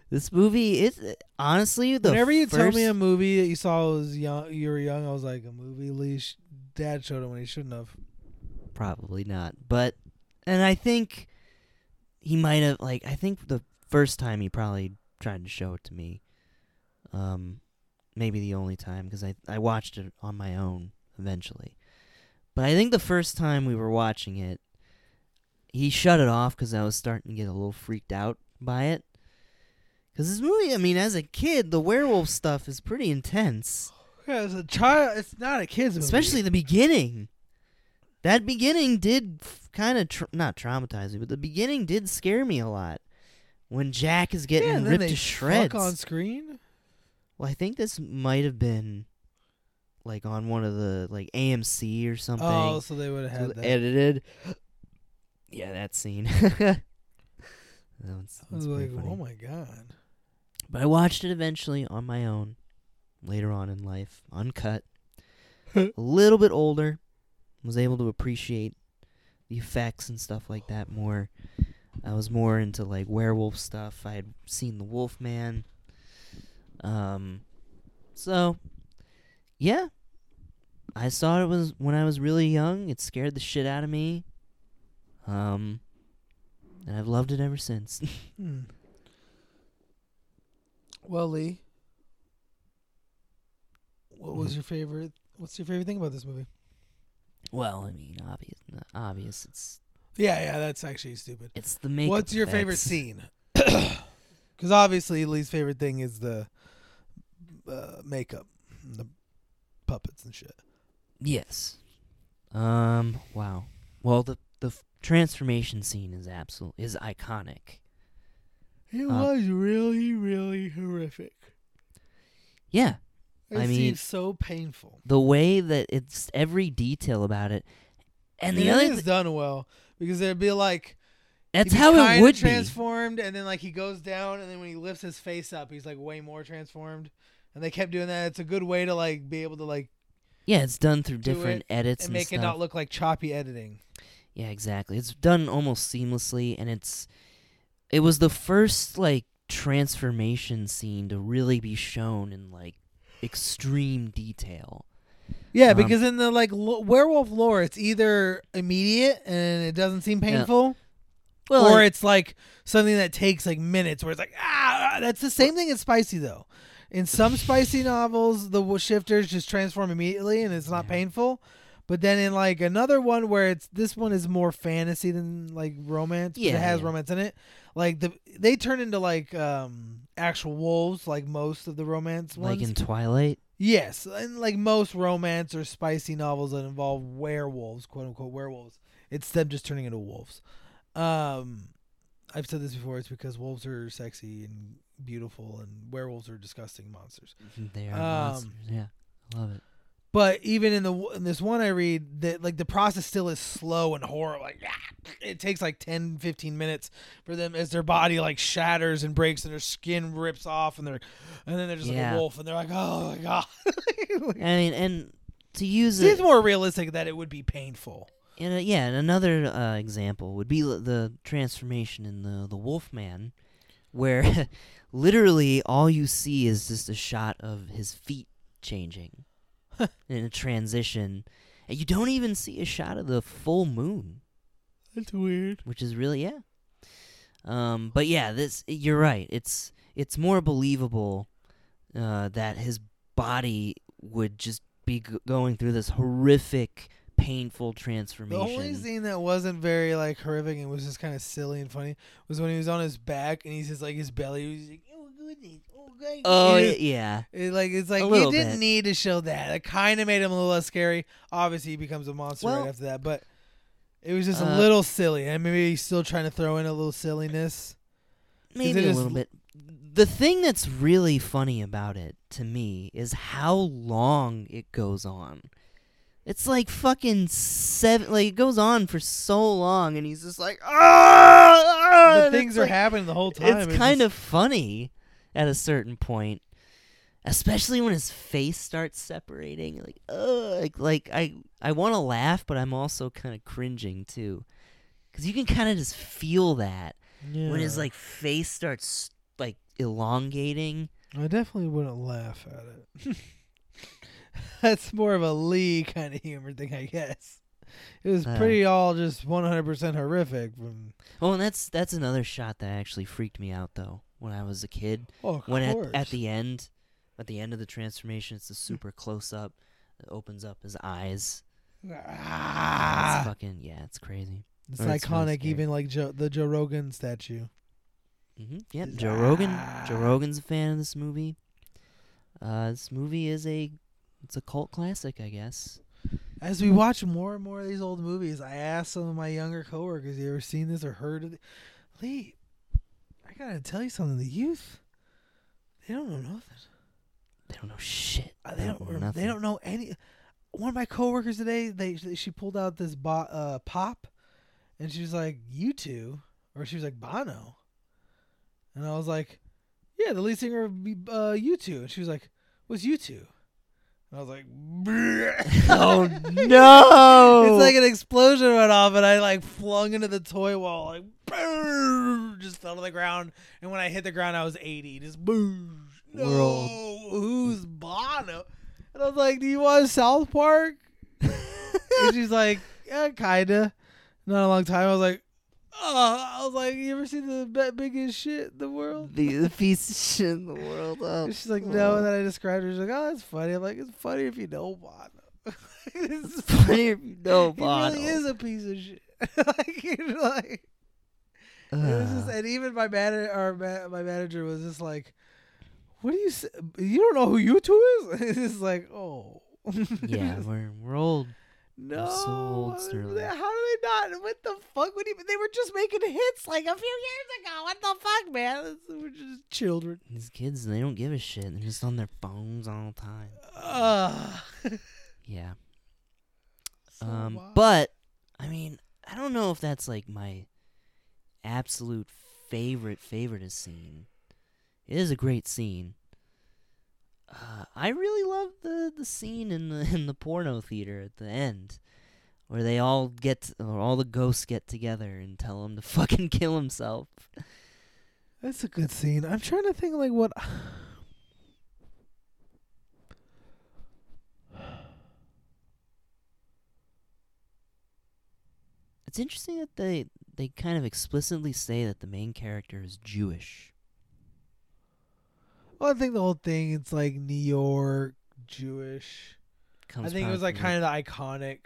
this movie is honestly the Whenever you tell me a movie that you saw was young, you were young. I was like, a movie Lee sh- dad showed him when he shouldn't have. probably not, but and I think he might have like I think the first time he probably tried to show it to me. Um, maybe the only time because I I watched it on my own eventually, but I think the first time we were watching it, he shut it off because I was starting to get a little freaked out by it. Because this movie, I mean, as a kid, the werewolf stuff is pretty intense. As a child, it's not a kids movie. especially the beginning. That beginning did kind of tr- not traumatize me, but the beginning did scare me a lot. When Jack is getting yeah, ripped to shreds. fuck on screen. Well, I think this might have been like on one of the like AMC or something. Oh, so they would have So had that. edited. Yeah, that scene. that one's, I was like, funny. oh my god. But I watched it eventually on my own later on in life, uncut. a little bit older, was able to appreciate the effects and stuff like that more. I was more into like werewolf stuff. I had seen The Wolf Man. Um so yeah. I saw it was when I was really young. It scared the shit out of me. Um and I've loved it ever since. Hmm. Well, Lee, what was Mhm. your favorite? What's your favorite thing about this movie? well, I mean, obvious obvious it's Yeah, yeah, that's actually stupid. it's the makeup. What's your favorite scene? Because obviously, Lee's favorite thing is the uh, makeup, and the puppets and shit. Yes. Um. Wow. Well, the the f- transformation scene is absolute is iconic. It Uh, was really, really horrific. Yeah. It I mean- so painful. The way that it's every detail about it, and the And other it's th- done well because it'd be like that's how it would be. transformed, and then like he goes down, and then when he lifts his face up, he's like way more transformed. And they kept doing that. It's a good way to like be able to like Yeah, it's done through do different it edits and and, make stuff. it not look like choppy editing. Yeah, exactly. It's done almost seamlessly, and it's it was the first like transformation scene to really be shown in like extreme detail. Yeah, Um, because in the like lo- werewolf lore, it's either immediate and it doesn't seem Yeah. painful, Well, or it- it's like something that takes like minutes, where it's like ah. That's the same thing as spicy though. In some spicy novels, the shifters just transform immediately and it's not Yeah. painful. But then in like another one where it's this one is more fantasy than like romance, Yeah, it has yeah. romance in it. Like the they turn into like um actual wolves, like most of the romance ones. like in Twilight. Yes, and like most romance or spicy novels that involve werewolves, quote unquote werewolves, it's them just turning into wolves. Um, I've said this before. It's because wolves are sexy and beautiful, and werewolves are disgusting monsters. They are Um, monsters. Yeah, I love it. But even in the in this one I read, that like the process still is slow and horrible. Like it takes like 10, 15 minutes for them as their body like shatters and breaks and their skin rips off and they're and then they're just like Yeah. a wolf and they're like oh my god. Like, I mean, and to use Seems it, more realistic that it would be painful. in a, yeah, and another uh, example would be l- the transformation in the the Wolfman, where literally all you see is just a shot of his feet changing in a transition, and you don't even see a shot of the full moon. That's weird. which is really yeah. Um, but yeah, this you're right. It's it's more believable uh, that his body would just be g- going through this horrific, painful transformation. The only scene that wasn't very like horrific and was just kind of silly and funny was when he was on his back and he's just like his belly was like oh goodness oh goodness. oh It- yeah, It, like it's like A you didn't bit. need to show that. It kind of made him a little less scary. Obviously, he becomes a monster Well- right after that. But It was just a Uh, little silly, and maybe he's still trying to throw in a little silliness. Maybe a little bit. The thing that's really funny about it to me is how long it goes on. It's like fucking seven. Like it goes on for so long, and he's just like, ah. The things are like- happening the whole time. It's It's kind just- of funny at a certain point, especially when his face starts separating. Like, ugh, like, like I, I want to laugh, but I'm also kind of cringing too, because you can kind of just feel that when his like face starts like elongating. I definitely wouldn't laugh at it. That's more of a Lee kind of humor thing, I guess. It was Uh. pretty all just 100% horrific. From, Oh, and that's that's another shot that actually freaked me out though when I was a kid. oh, of when at, course. at the end, at the end of the transformation, it's a super close up. It opens up his eyes. It's ah, fucking yeah, it's crazy. it's or iconic, scary. even like Joe, the Joe Rogan statue. hmm Yep, Joe Rogan. Joe Ah. Rogan's a fan of this movie. Uh, this movie is a it's a cult classic, I guess. As we watch more and more of these old movies, I asked some of my younger coworkers, "You ever seen this or heard of it?" Lee, I gotta tell you something. The youth, they don't know nothing. They don't know shit. Uh, they don't. know rem- nothing. They don't know any. One of my coworkers today, they she pulled out this bo- uh, pop, and she was like, "You two," or she was like, "Bono," and I was like, "Yeah, the lead singer of uh, U two," and she was like, "What's U 2 And I was like, Oh no! It's like an explosion went off, and I like flung into the toy wall, like boom, just fell to the ground. And when I hit the ground, I was eighty, just boom. No, World. who's Bono? And I was like, "Do you want South Park?" and she's like, "Yeah, kinda." Not a long time. I was like, "Oh," I was like, "You ever seen the be- biggest shit in the world?" the, the piece of shit in the world. Oh, she's like, oh. "No." And then I described her. She's like, "Oh, that's funny." I'm like, "It's funny if you know Bono." it's funny if you know Bono. He really is a piece of shit. like, you know, like was just, and even my manager, our ma- my manager was just like, "What do you? Say? You don't know who U two is?" it's like, oh, yeah, we're we're old. No. so old, How do they- How do they not? What the fuck? Would even? They were just making hits like a few years ago. What the fuck, man? We're just children. These kids, they don't give a shit. They're just on their phones all the time. Ugh. Yeah. So um, wild. but I mean, I don't know if that's like my absolute favorite favorite scene. It is a great scene. Uh, I really love the the scene in the in the porno theater at the end, where they all get or all the ghosts get together and tell him to fucking kill himself. That's a good scene. I'm trying to think like what. It's interesting that they they kind of explicitly say that the main character is Jewish. Well, I think the whole thing it's like New York Jewish. Comes I think it was like kind of the iconic.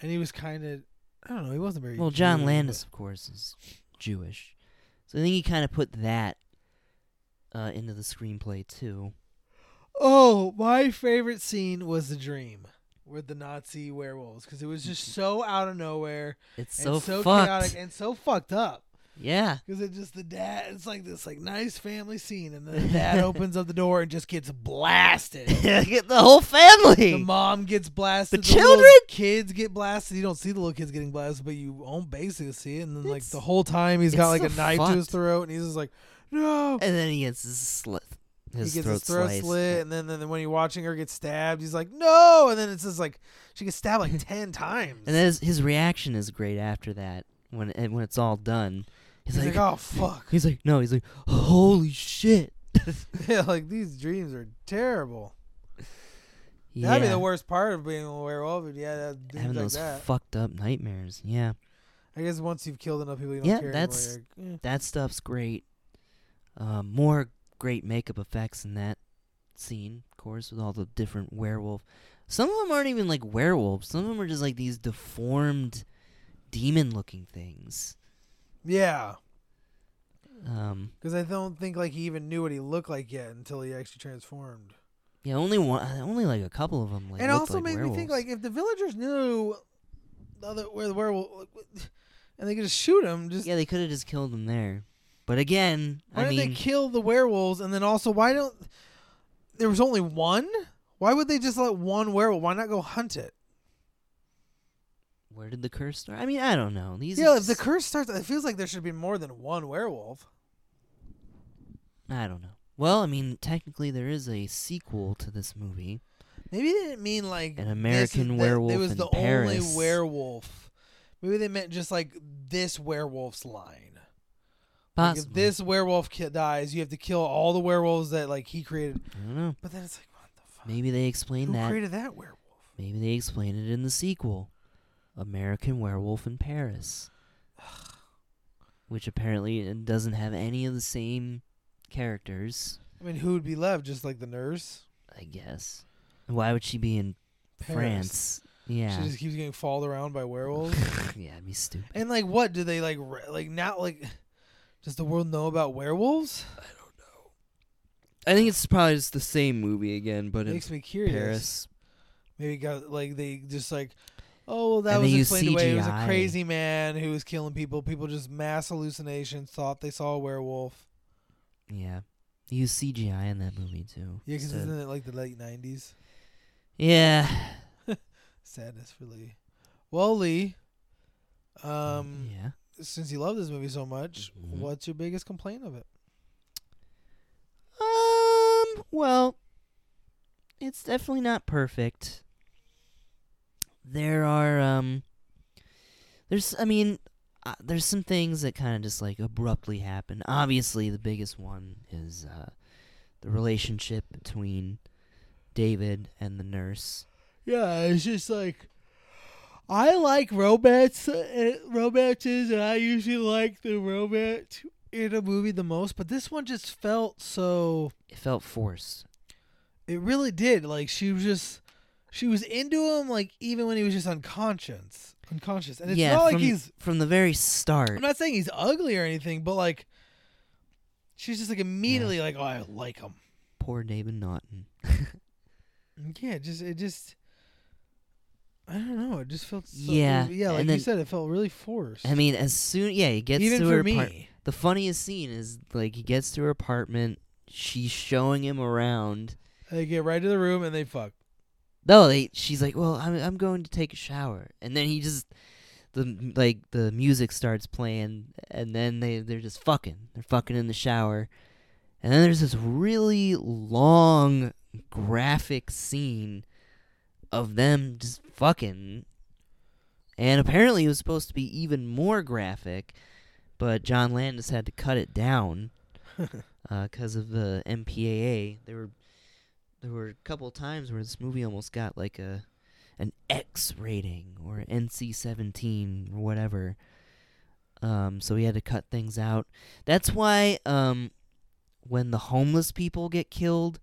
And he was kind of, I don't know, he wasn't very. well, John Jew, Landis, of course, is Jewish, so I think he kind of put that uh, into the screenplay too. Oh, my favorite scene was the dream with the Nazi werewolves because it was just so out of nowhere It's so, so chaotic and so fucked up. Yeah, Because it just the dad, it's like this like nice family scene, and then the dad opens up the door and just gets blasted. get the whole family. The mom gets blasted. The little children? kids get blasted. You don't see the little kids getting blasted, but you own basically see it. And then like It's- the whole time he's got like a so knife to his throat, and he's just like, no. and then he gets his slit. His he gets throat his throat sliced. slit, and then, then when you're watching her get stabbed, he's like, no. And then it's just like she gets stabbed like ten times. And then his, his reaction is great after that when it, when it's all done. He's, he's like, like, oh fuck. he's like, no, he's like, holy shit. yeah, like these dreams are terrible. yeah, That'd be the worst part of being a werewolf. Yeah, that, having like those that. fucked up nightmares. Yeah, I guess once you've killed enough people, you don't Yeah, care that's- anymore. Eh. that stuff's great. Um, more great makeup effects in that scene, of course, with all the different werewolf. Some of them aren't even like werewolves. Some of them are just like these deformed, demon-looking things. Yeah, Um, because I don't think like he even knew what he looked like yet until he actually transformed. yeah, only one, only like a couple of them. Like, and also like made me think like if the villagers knew the other where the werewolf, and they could just shoot him. Just Yeah, they could have just killed him there. But again, why I did mean, they kill the werewolves? And then also, why don't there was only one? Why would they just let one werewolf? Why not go hunt it? Where did the curse start? I mean, I don't know. These Yeah, if the curse starts, it feels like there should be more than one werewolf. I don't know. Well, I mean, technically there is a sequel to this movie. Maybe they didn't mean like An American the- Werewolf It was the Paris. only werewolf. Maybe they meant just like this werewolf's line. Like if this werewolf ki- dies, you have to kill all the werewolves that like he created. I don't know. But then it's like, what the fuck? Maybe they explain Who that. created that werewolf? Maybe they explain it in the sequel. American Werewolf in Paris. Which apparently it doesn't have any of the same characters, I mean, who would be left? Just like the nurse. I guess. Why would she be in Paris. France? Yeah. She just keeps getting followed around by werewolves. yeah, it'd be stupid. and like, what do they like? Re- like now, like, does the world know about werewolves? I don't know. I think it's probably just the same movie again, but it Makes me curious. Paris. Maybe got like they just like, oh, well, that And was explained away. It was a crazy man who was killing people. People just mass hallucinations thought they saw a werewolf. Yeah. They use CGI in that movie too. Yeah, because instead- isn't it like the late '90s? Yeah. Sadness for Lee. Well, Lee, um, yeah. since you love this movie so much, Mhm. what's your biggest complaint of it? Um. Well, it's definitely not perfect. There are um. There's, I mean, uh, there's some things that kind of just like abruptly happen. Obviously, the biggest one is uh, the relationship between David and the nurse. Yeah, it's just like I like romance, uh, romances, and I usually like the romance in a movie the most. But this one just felt so. It felt forced. It really did. Like she was just, she was into him. Like even when he was just unconscious, unconscious, and it's yeah, not like from, he's. from the very start. I'm not saying he's ugly or anything, but like, she's just like immediately like, oh, I like him. Poor David Naughton. Yeah, just it just. I don't know. It just felt so, Yeah, yeah. Like and you said, it felt really forced. I mean, as soon yeah, he gets even to for her the funniest scene is like he gets to her apartment. She's showing him around. They get right to the room and they fuck. No, they. She's like, "Well, I'm I'm going to take a shower," and then he just the like the music starts playing, and then they they're just fucking. They're fucking in the shower, and then there's this really long graphic scene of them just fucking. And apparently, it was supposed to be even more graphic, but John Landis had to cut it down uh, because of the MPAA. There were there were a couple times where this movie almost got like a an X rating or NC seventeen or whatever. Um, so he had to cut things out. That's why um, when the homeless people get killed,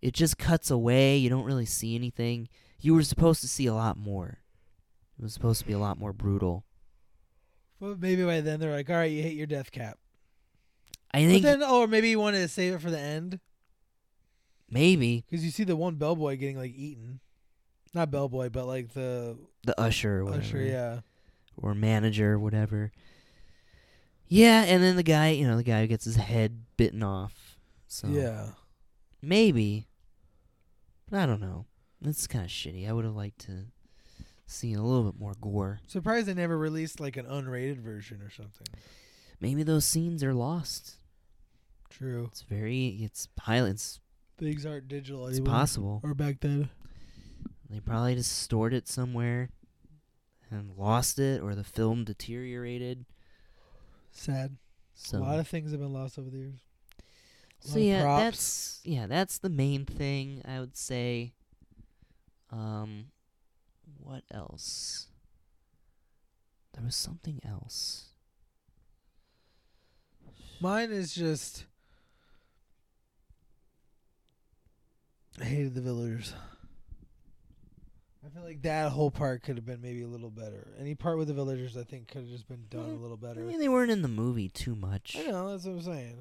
it just cuts away. You don't really see anything. You were supposed to see a lot more. It was supposed to be a lot more brutal. But maybe by then they're like, all right, you hit your death cap. I But think then, or maybe you wanted to save it for the end maybe because you see the one bellboy getting like eaten. Not bellboy, but like the the usher or whatever. usher. Yeah. or manager, whatever. Yeah, and then the guy, you know, the guy who gets his head bitten off. So Yeah. maybe, but I don't know. It's kind of shitty. I would have liked to see a little bit more gore. Surprised they never released like an unrated version or something. Maybe those scenes are lost. True. It's very, it's highly, it's, Things aren't digital anymore. it's possible. Or back then. They probably just stored it somewhere and lost it, or the film deteriorated. Sad. So a lot of things have been lost over the years. So yeah, props. that's yeah, that's the main thing I would say. Um, what else? There was something else. Mine is just. I hated the villagers. I feel like that whole part could have been maybe a little better. Any part with the villagers, I think, could have just been done a little better. I mean, they weren't in the movie too much. I know that's what I'm saying.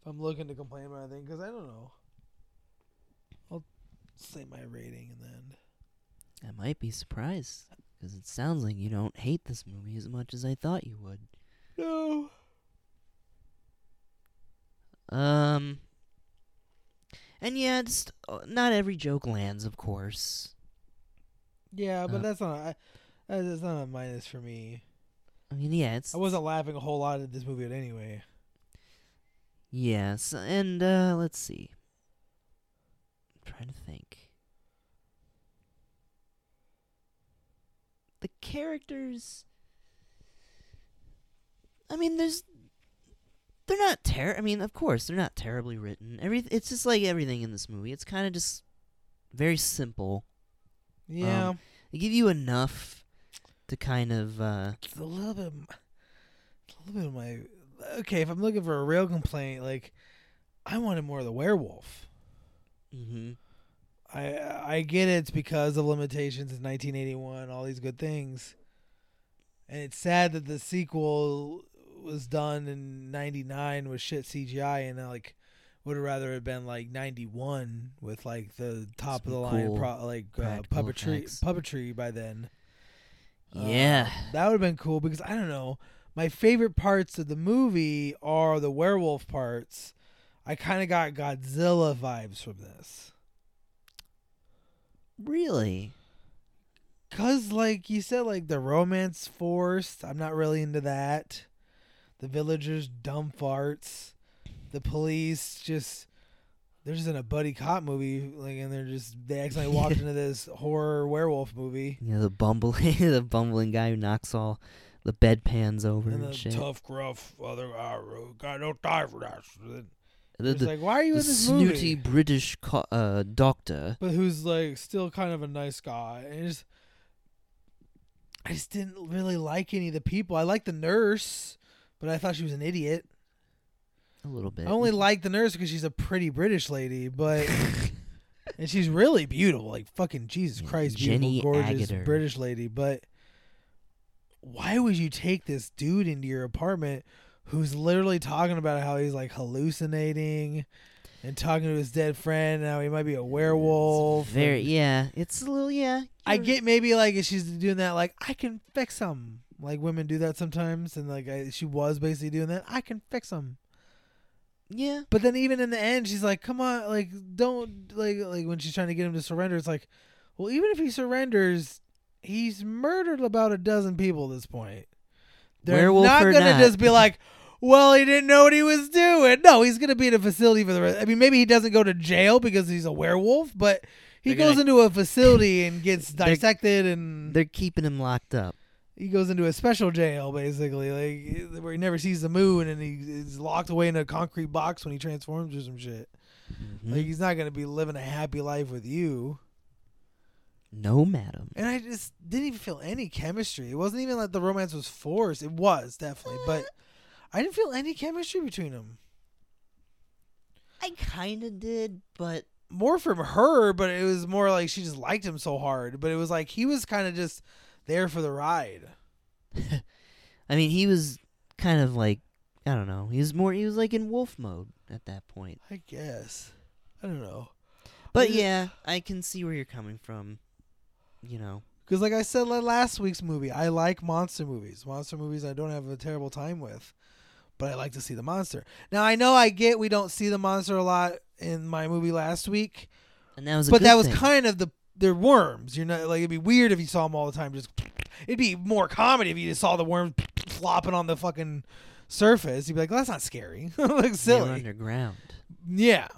If I'm looking to complain about anything, because I don't know. I'll say my rating and then I might be surprised. Because it sounds like you don't hate this movie as much as I thought you would. No. Um. And yeah, just uh, not every joke lands, of course. Yeah, but Uh, that's not a, that's not a minus for me. I mean, yeah, it's I wasn't laughing a whole lot at this movie anyway. yes, and uh, let's see. I'm trying to think. The characters. I mean, there's. They're not ter. I mean, of course, they're not terribly written. Every it's just like everything in this movie. It's kind of just very simple. Yeah, They give you enough to kind of. uh it's a little bit, a little bit of my. Okay, if I'm looking for a real complaint, like I wanted more of the werewolf. Mm-hmm. I I get it's because of limitations in 1981, all these good things, and it's sad that the sequel was done in '99 with shit CGI, and I, like would have rather have been like '91 with like the top of the Some line pro- like uh, puppetry effects. puppetry by then. Uh, Yeah. that would have been cool because I don't know. My favorite parts of the movie are the werewolf parts. I kind of got Godzilla vibes from this. Really? Cause like you said, like the romance forced. I'm not really into that. The villagers dumb farts. The police just they're just in a buddy cop movie, like and they're just they accidentally walked into this horror werewolf movie. Know, the bumbling, the bumbling guy who knocks all the bedpans over And and, the shit. tough, gruff other guy got no time for that. shit. the the, like, why are you in this snooty movie? British co- uh, doctor. But who's like still kind of a nice guy. And it's- I just didn't really like any of the people. I like the nurse, but I thought she was an idiot. A little bit. I only like the nurse because she's a pretty British lady, but and she's really beautiful, like fucking Jesus Yeah, Christ, Jenny beautiful, gorgeous Agutter. British lady. But why would you take this dude into your apartment who's literally talking about how he's like hallucinating and talking to his dead friend Now he might be a werewolf? Very yeah. It's a little yeah. I get maybe like if she's doing that, like I can fix them. Like women do that sometimes, and like I, she was basically doing that. I can fix them. yeah. But then even in the end, she's like, "Come on, like don't like like when she's trying to get him to surrender." It's like, well, even if he surrenders, he's murdered about a dozen people at this point. They're Werewolf not gonna not. just be like, "Well, he didn't know what he was doing." No, he's gonna be in a facility for the rest. I mean, maybe he doesn't go to jail because he's a werewolf, but he They're goes gonna- into a facility and gets dissected and They're keeping him locked up. He goes into a special jail basically like where he never sees the moon and he is locked away in a concrete box when he transforms or some shit. Mhm. like he's not going to be living a happy life with you. No, madam. and i just didn't even feel any chemistry. It wasn't even like the romance was forced. It was definitely but i didn't feel any chemistry between them. I kind of did, but more from her but it was more like she just liked him so hard. But it was like he was kind of just there for the ride I mean, he was kind of like I don't know. He was more. He was like in wolf mode at that point. i guess i don't know But Yeah. yeah, I can see where you're coming from. You know. Because, like I said last week's movie, I like monster movies. Monster movies I don't have a terrible time with, but I like to see the monster. Now, I know I get we don't see the monster a lot in my movie last week, And that was a but that was thing. kind of the. They're worms. You're not like it'd be weird if you saw them all the time. Just it'd be more comedy if you just saw the worms flopping on the fucking surface. You'd be like, well, "That's not scary. were silly." underground. Yeah.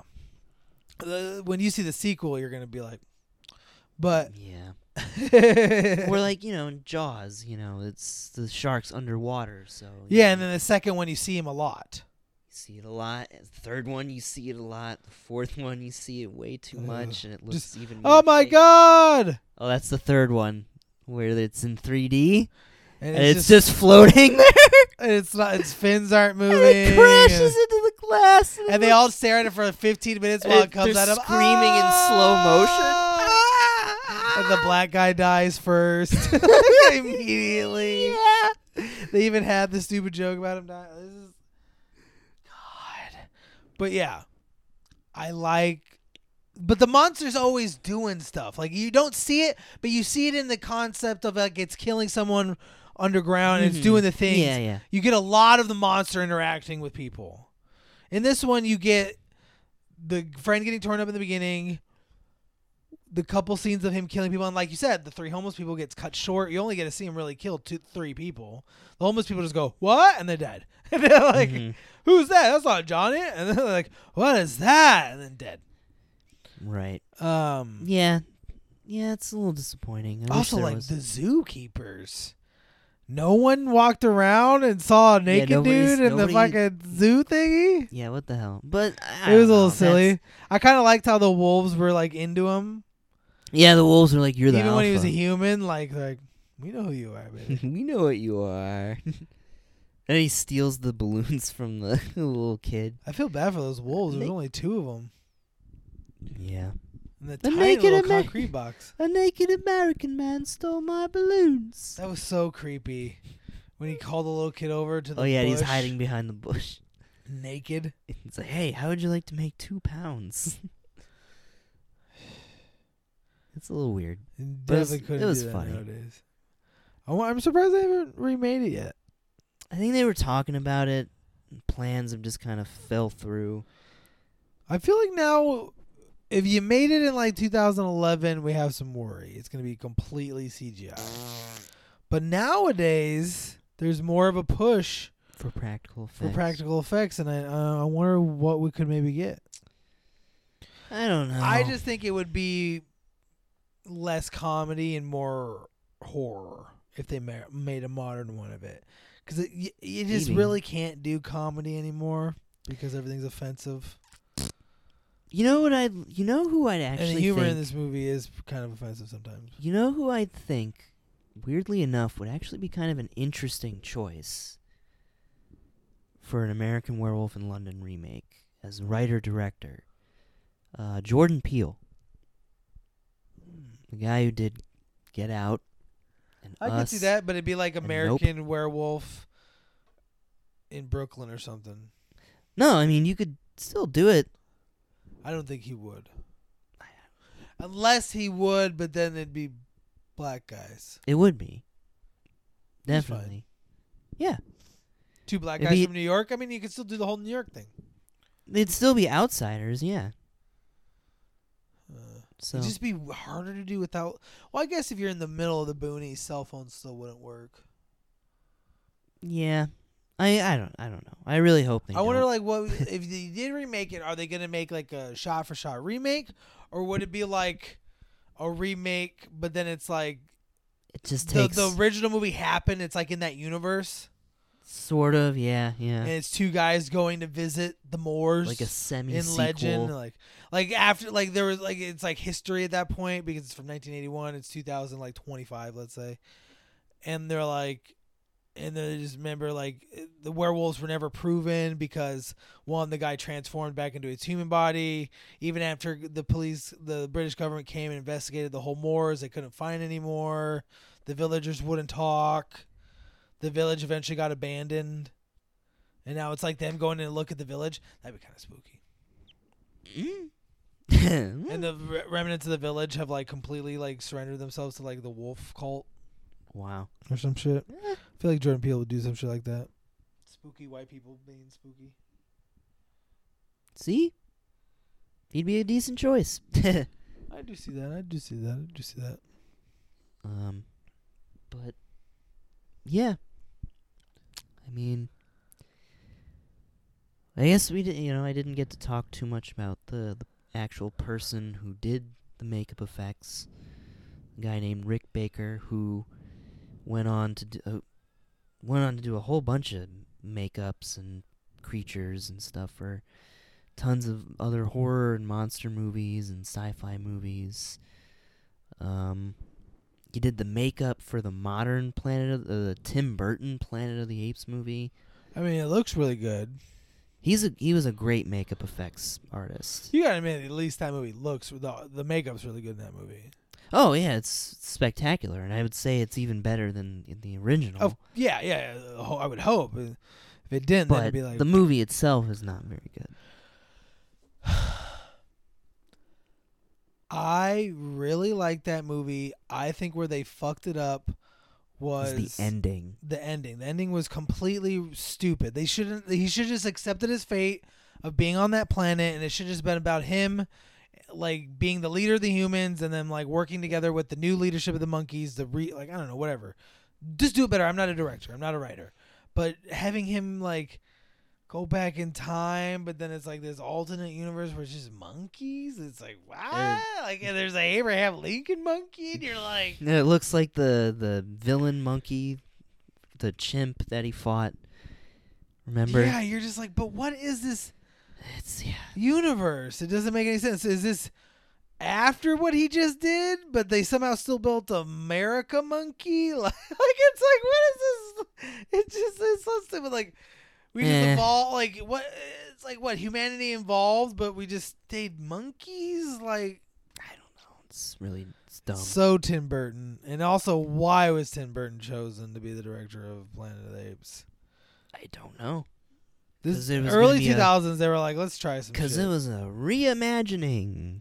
Uh, when you see the sequel, you're gonna be like, but Yeah. or like you know in Jaws. You know, it's the sharks underwater, so yeah, and then the second one you see him a lot. See it a lot. The third one, you see it a lot. The fourth one, you see it way too much, and it looks Just- even. Oh my fake. god! Oh, that's the third one where it's in 3D And and it's, just, floating there. And it's not its fins aren't moving. and it crashes into the glass, and they all stare at it for 15 minutes while it- comes out of screaming in slow ah! motion. And the black guy dies first immediately. Yeah. They even had the stupid joke about him dying. This is. But yeah, I like but the monster's always doing stuff. Like you don't see it, but you see it in the concept of like it's killing someone underground and it's mm-hmm. doing the things. Yeah, yeah. You get a lot of the monster interacting with people. In this one, you get the friend getting torn up in the beginning. The couple scenes of him killing people, and like you said, the three homeless people gets cut short. You only get to see him really kill two, three people. The homeless people just go, "What?" and they're dead. And they're like, Mhm. "Who's that? That's not Johnny." And then they're like, "What is that?" And then dead. Right. Um. Yeah. Yeah, it's a little disappointing. I wish also, like was- the zookeepers. No one walked around and saw a naked nobody's- dude in the nobody- fucking zoo thingy. Yeah, what the hell? But I It was a little know, silly. that's- I kind of liked how the wolves were like into him, Yeah, the wolves are like you're the even when he was a human. Like, like we know who you are, baby. we know what you are. and he steals the balloons from the little kid. I feel bad for those wolves. There's only two of them Yeah. in the A tiny naked little Amer- concrete box. A naked American man stole my balloons. That was so creepy. When he called the little kid over to the Oh yeah, and he's hiding behind the bush. naked. He's like, "Hey, how would you like to make two pounds?" It's a little weird. It was- Definitely couldn't was do that funny. nowadays. I'm surprised they haven't remade it yet. I think they were talking about it. Plans have just kind of fell through. I feel like now, if you made it in like 2011, we have some worry. It's going to be completely CGI. But nowadays, there's more of a push For practical effects. for practical effects, and I uh, I wonder what we could maybe get. I don't know. I just think it would be less comedy and more horror if they ma- made a modern one of it, because it, y- you just Maybe. really can't do comedy anymore because everything's offensive. You know what I? You know who I'd and actually the humor think. in this movie is kind of offensive sometimes. You know who I think, weirdly enough, would actually be kind of an interesting choice for an American Werewolf in London remake as writer director. Uh, Jordan Peele, the guy who did Get Out. And I could see that, but it'd be like and Nope. American Werewolf in Brooklyn or something. No, I mean you could still do it. I don't think he would. Unless he would, but then it'd be black guys. It would be fine. definitely. Yeah, Two black It'd guys be- from New York. I mean, you could still do the whole New York thing. they'd still be outsiders. Yeah. So It'd just be harder to do without. Well, I guess if you're in the middle of the boonies, cell phones still wouldn't work. yeah, I I don't I don't know. I really hope they. I wonder, don't. like, what if they did remake it? Are they gonna make like a shot for shot remake, or would it be like a remake, but then it's like it just the takes the original movie happened? It's like in that universe, sort of. Yeah, yeah. and it's two guys going to visit the moors, like a semi in legend, like like after like there was like it's like history at that point because it's from 1981. It's 2000 like 25, let's say, and they're like. And then they just remember, like, the werewolves were never proven because one, the guy transformed back into his human body. Even after the police, the British government came and investigated the whole moors, they couldn't find any more. The villagers wouldn't talk. The village eventually got abandoned, and now it's like them going in and look at the village. That'd be kind of spooky. Mm. And the re- remnants of the village have like completely like surrendered themselves to like the wolf cult wow. or some shit. I feel like Jordan Peele would do some shit like that. Spooky white people being spooky. See, he'd be a decent choice. I do see that. I do see that. I do see that. um, but yeah, I mean, I guess we didn't, You know, I didn't get to talk too much about the the actual person who did the makeup effects. A guy named Rick Baker who went on to do, uh, went on to do a whole bunch of makeups and creatures and stuff for tons of other horror and monster movies and sci-fi movies. Um, he did the makeup for the modern Planet of the Tim Burton Planet of the Apes movie. I mean, it looks really good. He's a he was a great makeup effects artist. You gotta admit, at least that movie looks. The the makeup's really good in that movie. Oh yeah, it's spectacular, and I would say it's even better than in the original. Oh yeah, yeah. I would hope. If it didn't, then but it'd be like the movie itself is not very good. I really like that movie. I think where they fucked it up was the ending. the ending. The ending was completely stupid. They shouldn't. He should just accepted his fate of being on that planet, and it should just been about him, like being the leader of the humans, and then like working together with the new leadership of the monkeys. The re like I don't know whatever. Just do it better. I'm not a director. I'm not a writer, but having him like go back in time, but then it's like this alternate universe where it's just monkeys. It's like what? like and there's a Abraham Lincoln monkey, and you're like. It looks like the the villain monkey, the chimp that he fought. Remember? Yeah, you're just like, but what is this It's yeah. universe? It doesn't make any sense. Is this after what he just did, but they somehow still built America Monkey? Like, like it's like, what is this? It just it's so stupid. Like, we just Eh. evolved. Like, what? It's like what humanity evolved, but we just stayed monkeys. Like, I don't know. It's really it's dumb. so Tim Burton, and also why was Tim Burton chosen to be the director of Planet of the Apes? I don't know. This 'Cause it was early be a- two thousands. They were like, let's try some. Because it was a reimagining.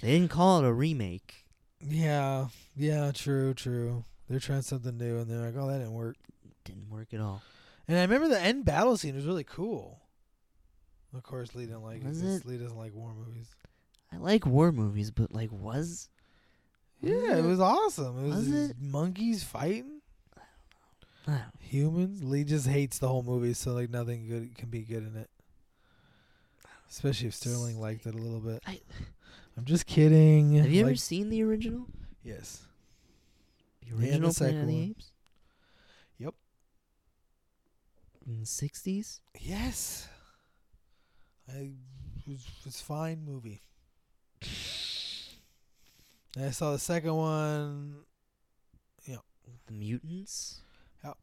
They didn't call it a remake. Yeah, yeah, true, true. They're trying something new, and they're like, "Oh, that didn't work." Didn't work at all. And I remember the end battle scene was really cool. Of course, Lee didn't like Was it? Lee doesn't like war movies. I like war movies, but like, was Yeah, it was awesome. It was, Was it? monkeys fighting I don't know. humans. Lee just hates the whole movie, so like nothing good can be good in it. Especially if Sterling liked it a little bit. I- I'm just kidding. Have you ever seen the original? Yes. The the original second Planet of the. Apes. Sixties, Yes. I was, fine movie. And I saw the second one. Yeah. The mutants? Yeah.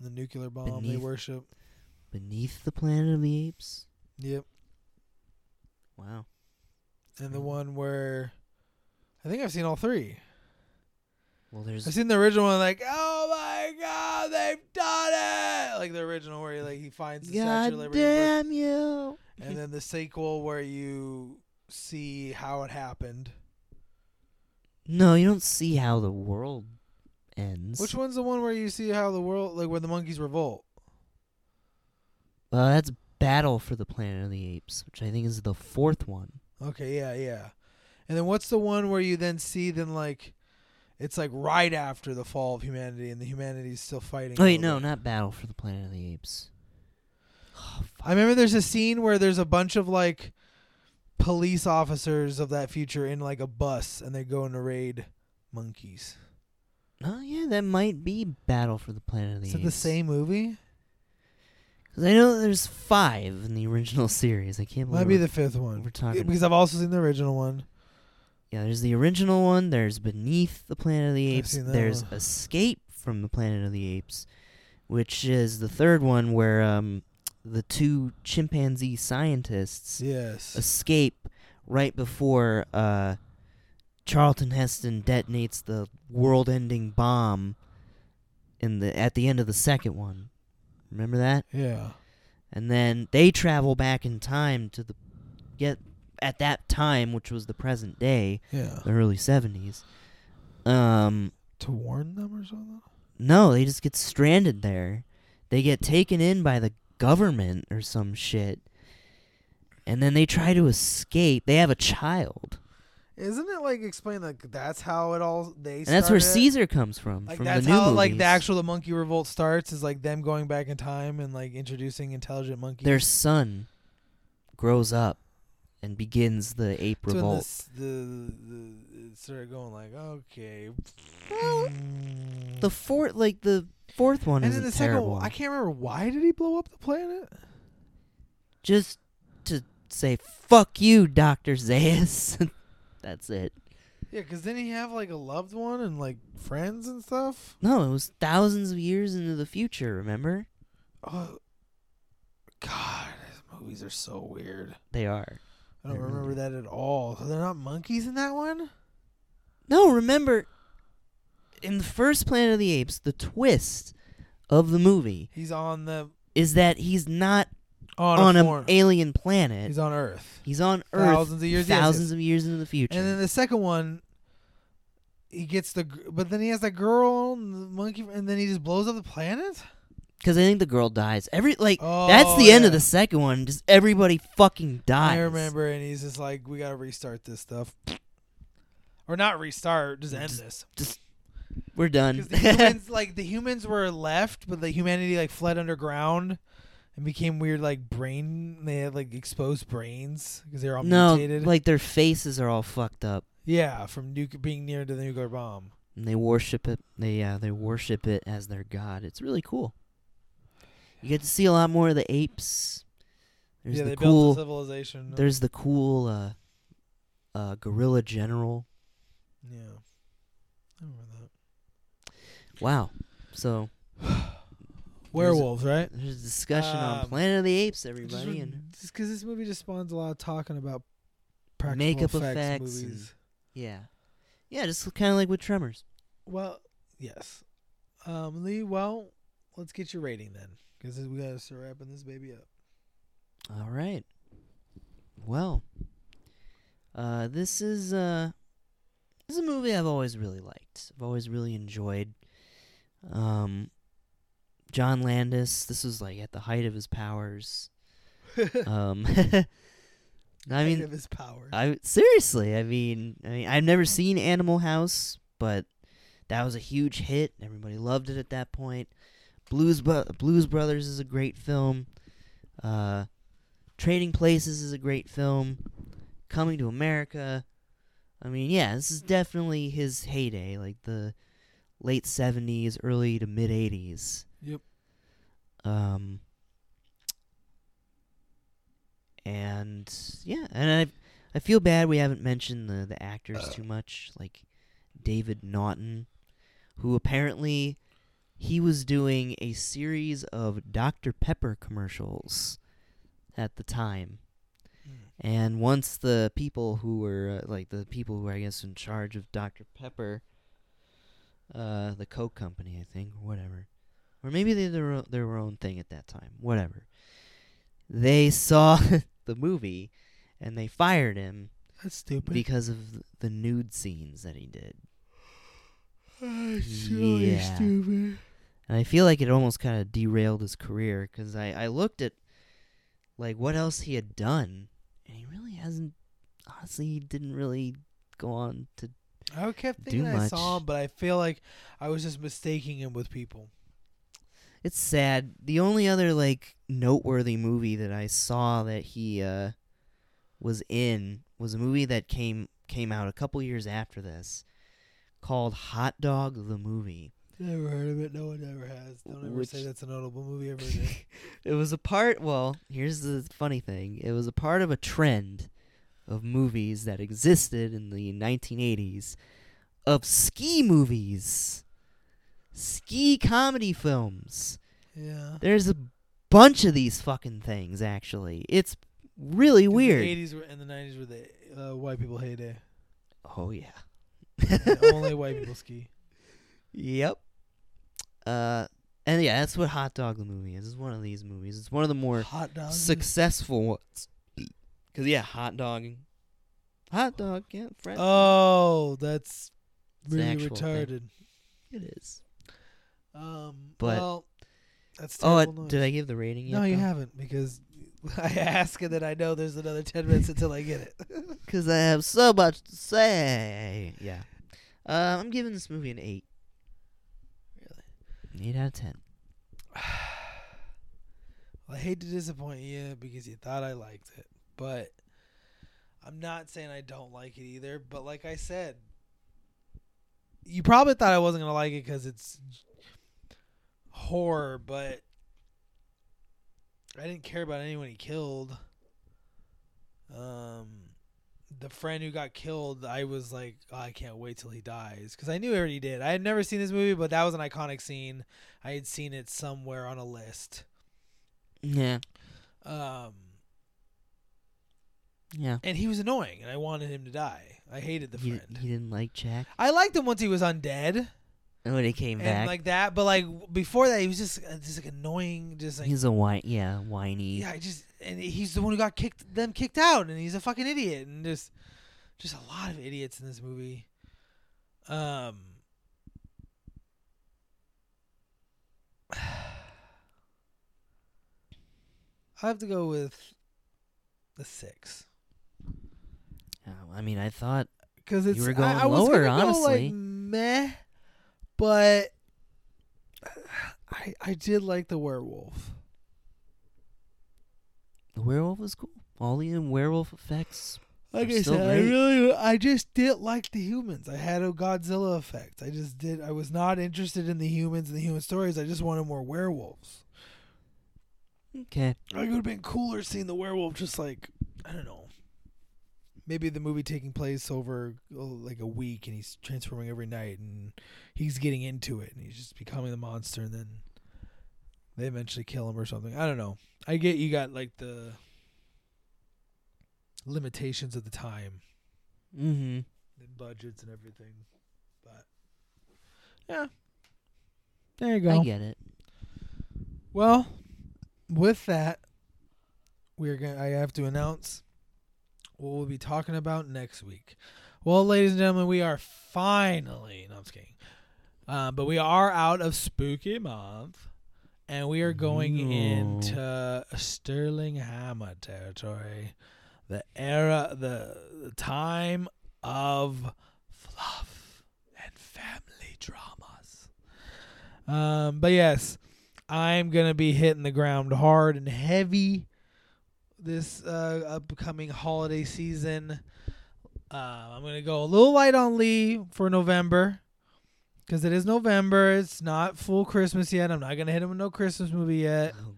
The nuclear bomb Beneath- they worship. Beneath the Planet of the Apes? Yep. Wow. And the one where I think I've seen all three. Well, there's I've seen the original one, like, oh my god, they've done it! Like the original where like he finds the Statue of God Liberty, damn you. and then the sequel where you see how it happened. No, you don't see how the world ends. Which one's the one where you see how the world, like where the monkeys revolt? Uh, that's Battle for the Planet of the Apes, which I think is the fourth one. Okay, yeah, yeah. And then what's the one where you then see then like it's like right after the fall of humanity and the humanity is still fighting. Oh, wait, no, not Battle for the Planet of the Apes. Oh, I remember there's a scene where there's a bunch of like police officers of that future in like a bus and they go and raid monkeys. Oh yeah, that might be Battle for the Planet of the Apes. Is it the same movie? Because I know there's five in the original series. I can't believe Might be the fifth one. we're talking. Because I've also seen the original one. Yeah, there's the original one. There's Beneath the Planet of the Apes. There's one. Escape from the Planet of the Apes, which is the third one where um the two chimpanzee scientists Yes. escape right before uh, Charlton Heston detonates the world-ending bomb in the at the end of the second one. Remember that? Yeah. And then they travel back in time to the get at that time, which was the present day, Yeah. the early seventies. Um, To warn them or something? no, they just get stranded there. They get taken in by the government or some shit. And then they try to escape. They have a child. Isn't it like explain like that's how it all they And that's where? Caesar comes from. Like from that's the new how like the actual the monkey revolt starts is like them going back in time and like introducing intelligent monkeys. Their son grows up and begins the ape That's revolt. this- the, the it started going like okay. Well. The fourth, like the fourth one, and is then the second terrible. one, I can't remember why did he blow up the planet? Just to say "fuck you, Doctor Zaius." That's it. Yeah, because then he have like a loved one and like friends and stuff. No, it was thousands of years into the future. Remember? Oh, God, these movies are so weird. They are. I don't remember that at all. So they're not monkeys in that one. No, remember in the first Planet of the Apes, the twist of the movie He's on the is that he's not on, on a an alien planet. He's on Earth. He's on Earth Thousands of years. yes, thousands yes. of years into the future. And then the second one, he gets the, gr- but then he has that girl and the monkey, and then he just blows up the planet. Because I think the girl dies. Every like Oh, that's the oh, end of the second one. Just everybody fucking dies. I remember, and he's just like, "We gotta restart this stuff, or not restart, just end Just- this." We're done. The humans, like the humans, were left, but the humanity like fled underground and became weird, like brain. They had like exposed brains because they were all no, mutated. like their faces are all fucked up, yeah, from being near to the nuclear bomb. and they worship it. They yeah, they worship it as their god. It's really cool. You get to see a lot more of the apes. There's yeah, the they cool. built a civilization. There's the cool uh, uh, gorilla general. yeah, I remember that. Wow. So Werewolves, right? there's a discussion on Um, Planet of the Apes, Just everybody, and just because this movie just spawns a lot of talking about practical Makeup effects, effects and- movies. yeah, yeah, just kind of like with Tremors. Well, yes. Um, Lee. Well, let's get your rating then, because we gotta start wrapping this baby up. All right. Well, uh, this is uh, this is a movie I've always really liked. I've always really enjoyed. Um, John Landis. This was like at the height of his powers. Um, I mean, of his power. I seriously, I mean, I mean, I've never seen Animal House, but that was a huge hit. Everybody loved it at that point. Blues, Bu- Blues Brothers is a great film. Uh, Trading Places is a great film. Coming to America. I mean, yeah, this is definitely his heyday, like the late '70s, early to mid '80s. Yep. Um. And yeah, and I I feel bad we haven't mentioned the the actors too much, like David Naughton, who apparently he was doing a series of Dr Pepper commercials at the time. Mm. And once the people who were uh, like the people who were I guess in charge of Dr Pepper, uh, the Coke company, I think, or whatever, or maybe they their o- their own thing at that time, whatever. They saw the movie, and they fired him That's stupid. because of the nude scenes that he did. That's really Yeah. stupid. And I feel like it almost kind of derailed his career because I, I looked at like what else he had done, and he really hasn't. Honestly, he didn't really go on to. I kept thinking I saw him, but I feel like I was just mistaking him with people. It's sad. The only other like noteworthy movie that I saw that he uh, was in was a movie that came came out a couple years after this, called Hot Dog the movie. Never heard of it. No one ever has. Don't ever Which- say that's a notable movie ever did. it was a part. Well, here's the funny thing. It was a part of a trend of movies that existed in the 1980s of ski movies, ski comedy films. yeah. There's a bunch of these fucking things. Actually, it's really weird. The 80s were, and the 90s were the uh, white people heyday. Oh yeah. Only white people ski. Yep. Uh, and yeah, that's what Hot Dog the movie is. It's one of these movies. It's one of the more Hot dogs. successful ones. Cause yeah, hot dogging, hot dog, yeah, French. Oh, that's It's really actual thing. retarded. it is. Um, But- well, that's Oh, uh, did. I give the rating yet? No, you haven't because I ask and then I know there's another ten minutes until I get it. Because I have so much to say. Yeah. Uh, I'm giving this movie an eight. Eight out of ten. I hate to disappoint you because you thought I liked it, but I'm not saying I don't like it either. But like I said, you probably thought I wasn't gonna like it because it's horror, but I didn't care about anyone he killed. Um, the friend who got killed, I was like, oh, I can't wait till he dies because I knew he already did. I had never seen this movie, but that was an iconic scene. I had seen it somewhere on a list. Yeah. Um, Yeah. and he was annoying, and I wanted him to die. I hated the He, friend. he didn't like Jack. I liked him once he was undead. when he came and back, like that. But like before that, he was just uh, just like annoying, just like he's a whine, yeah, whiny. yeah, I just and he's the one who got kicked them kicked out, and he's a fucking idiot, and just just a lot of idiots in this movie. Um. I have to go with the six Oh, I mean, I thought because it's you were I- going I, was lower, go, honestly. like meh, but I I did like the werewolf. The werewolf was cool. All the werewolf effects. Like I said, I really, I just didn't like the humans. I had a Godzilla effect. I just did. I was not interested in the humans and the human stories. I just wanted more werewolves. Okay. Like, it would have been cooler seeing the werewolf just like I don't know. Maybe the movie taking place over oh, like a week, and he's transforming every night, and he's getting into it, and he's just becoming the monster, and then they eventually kill him or something. I don't know. I get you got like the limitations of the time. Mm-hmm. and budgets and everything. But yeah, there you go. I get it. Well, with that, we're gonna. I have to announce what we'll be talking about next week. Well, ladies and gentlemen, we are finally. No, I'm just kidding. Uh, but we are out of spooky month, and we are going into Sterling Hammer territory. The era, the, the time of fluff and family dramas. Um, but yes, I'm gonna be hitting the ground hard and heavy this uh, upcoming holiday season. Uh, I'm gonna go a little light on Lee for November because it is November. It's not full Christmas yet. I'm not gonna hit him with no Christmas movie yet Oh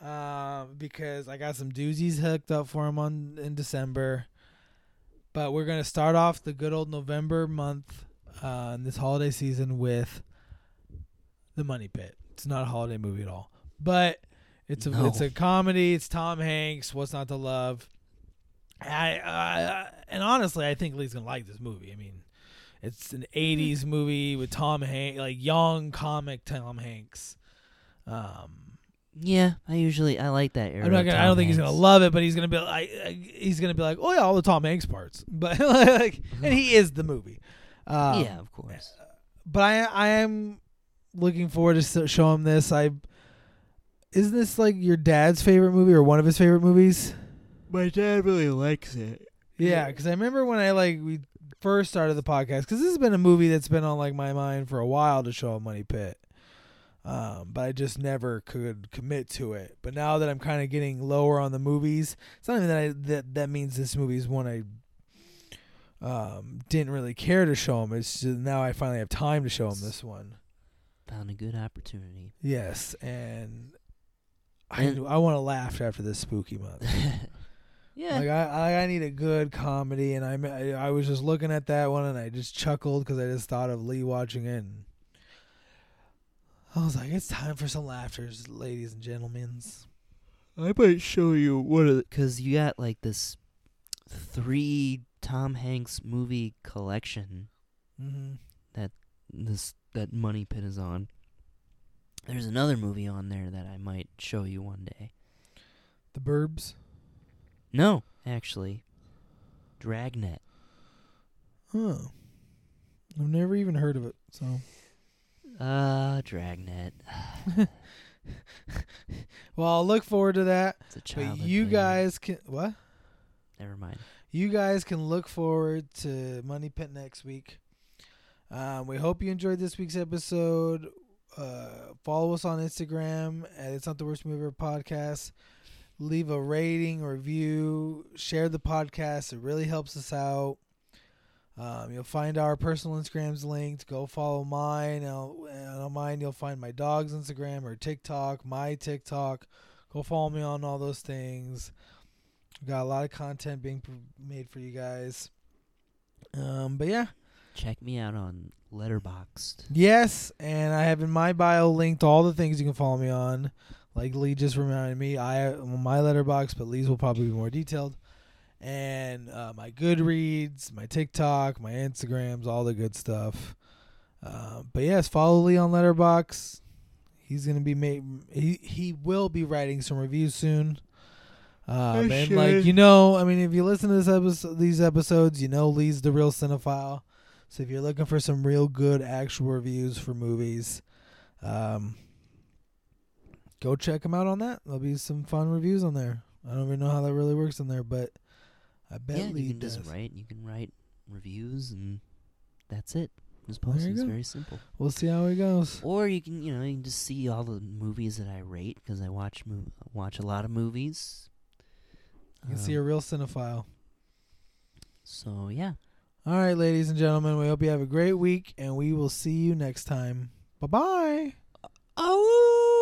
God. um, because I got some doozies hooked up for him on in December. But we're gonna start off the good old November month uh, in this holiday season with the Money Pit. It's not a holiday movie at all, but it's a No. it's a comedy. It's Tom Hanks. What's not to love? I, I and honestly, I think Lee's gonna like this movie. I mean, it's an '80s movie with Tom Hanks, like young comic Tom Hanks. Um, Yeah, I usually I like that era. I'm not gonna. I don't think he's gonna love it, but he's gonna be like, I- he's gonna be like, oh yeah, all the Tom Hanks parts. But like, and he is the movie. Um, yeah, of course. But I, I am looking forward to s- show him this. I isn't this like your dad's favorite movie or one of his favorite movies? My dad really likes it. Yeah, because I remember when I like we first started the podcast because this has been a movie that's been on like my mind for a while to show a Money Pit. Um, but I just never could commit to it. But now that I'm kind of getting lower on the movies, it's not even that I, that that means this movie is one I um didn't really care to show him. It's just now I finally have time to show him this one. Found a good opportunity. Yes, and I And- I want to laugh after this spooky month. yeah. Like I, I, I need a good comedy, and I, I, I was just looking at that one, and I just chuckled because I just thought of Lee watching it. And I was like, it's time for some laughter, ladies and gentlemen. I might show you one of because you got like this three Tom Hanks movie collection. Mm-hmm. This that Money Pit is on. There's another movie on there that I might show you one day. The Burbs. No, actually, Dragnet. Oh, I've never even heard of it. So, Uh, Dragnet. well, I'll look forward to that. It's a But you thing. guys can what? Never mind. you guys can look forward to Money Pit next week. Um, we hope you enjoyed this week's episode. Uh, follow us on Instagram at It's Not the Worst Movie Ever podcast. Leave a rating, review, share the podcast. It really helps us out. Um, you'll find our personal Instagrams linked. Go follow mine. I'll- And on mine, you'll find my dog's Instagram or TikTok, my TikTok. Go follow me on all those things. We've Got a lot of content being made for you guys. Um, but yeah, Check me out on Letterboxd. yes, and I have in my bio linked all the things you can follow me on. Like Lee just reminded me, I my letterbox, but Lee's will probably be more detailed. And uh, my Goodreads, my TikTok, my Instagrams, all the good stuff. Uh, but yes, follow Lee on Letterbox. He's gonna be made. He he will be writing some reviews soon. Um, and like you know, I mean, if you listen to this episode, these episodes, you know Lee's the real cinephile. So if you're looking for some real good actual reviews for movies, um, go check him out on that. There'll be some fun reviews on there. I don't even know how that really works in there, but I bet yeah, Lee you can does. just write. You can write reviews, and that's it. Just There post. It's go. very simple. We'll see how it goes. Or you can, you know, you can just see all the movies that I rate because I watch mov- watch a lot of movies. You can see a Um, real cinephile. So yeah, All right, ladies and gentlemen, we hope you have a great week, and we will see you next time. Bye bye. oh.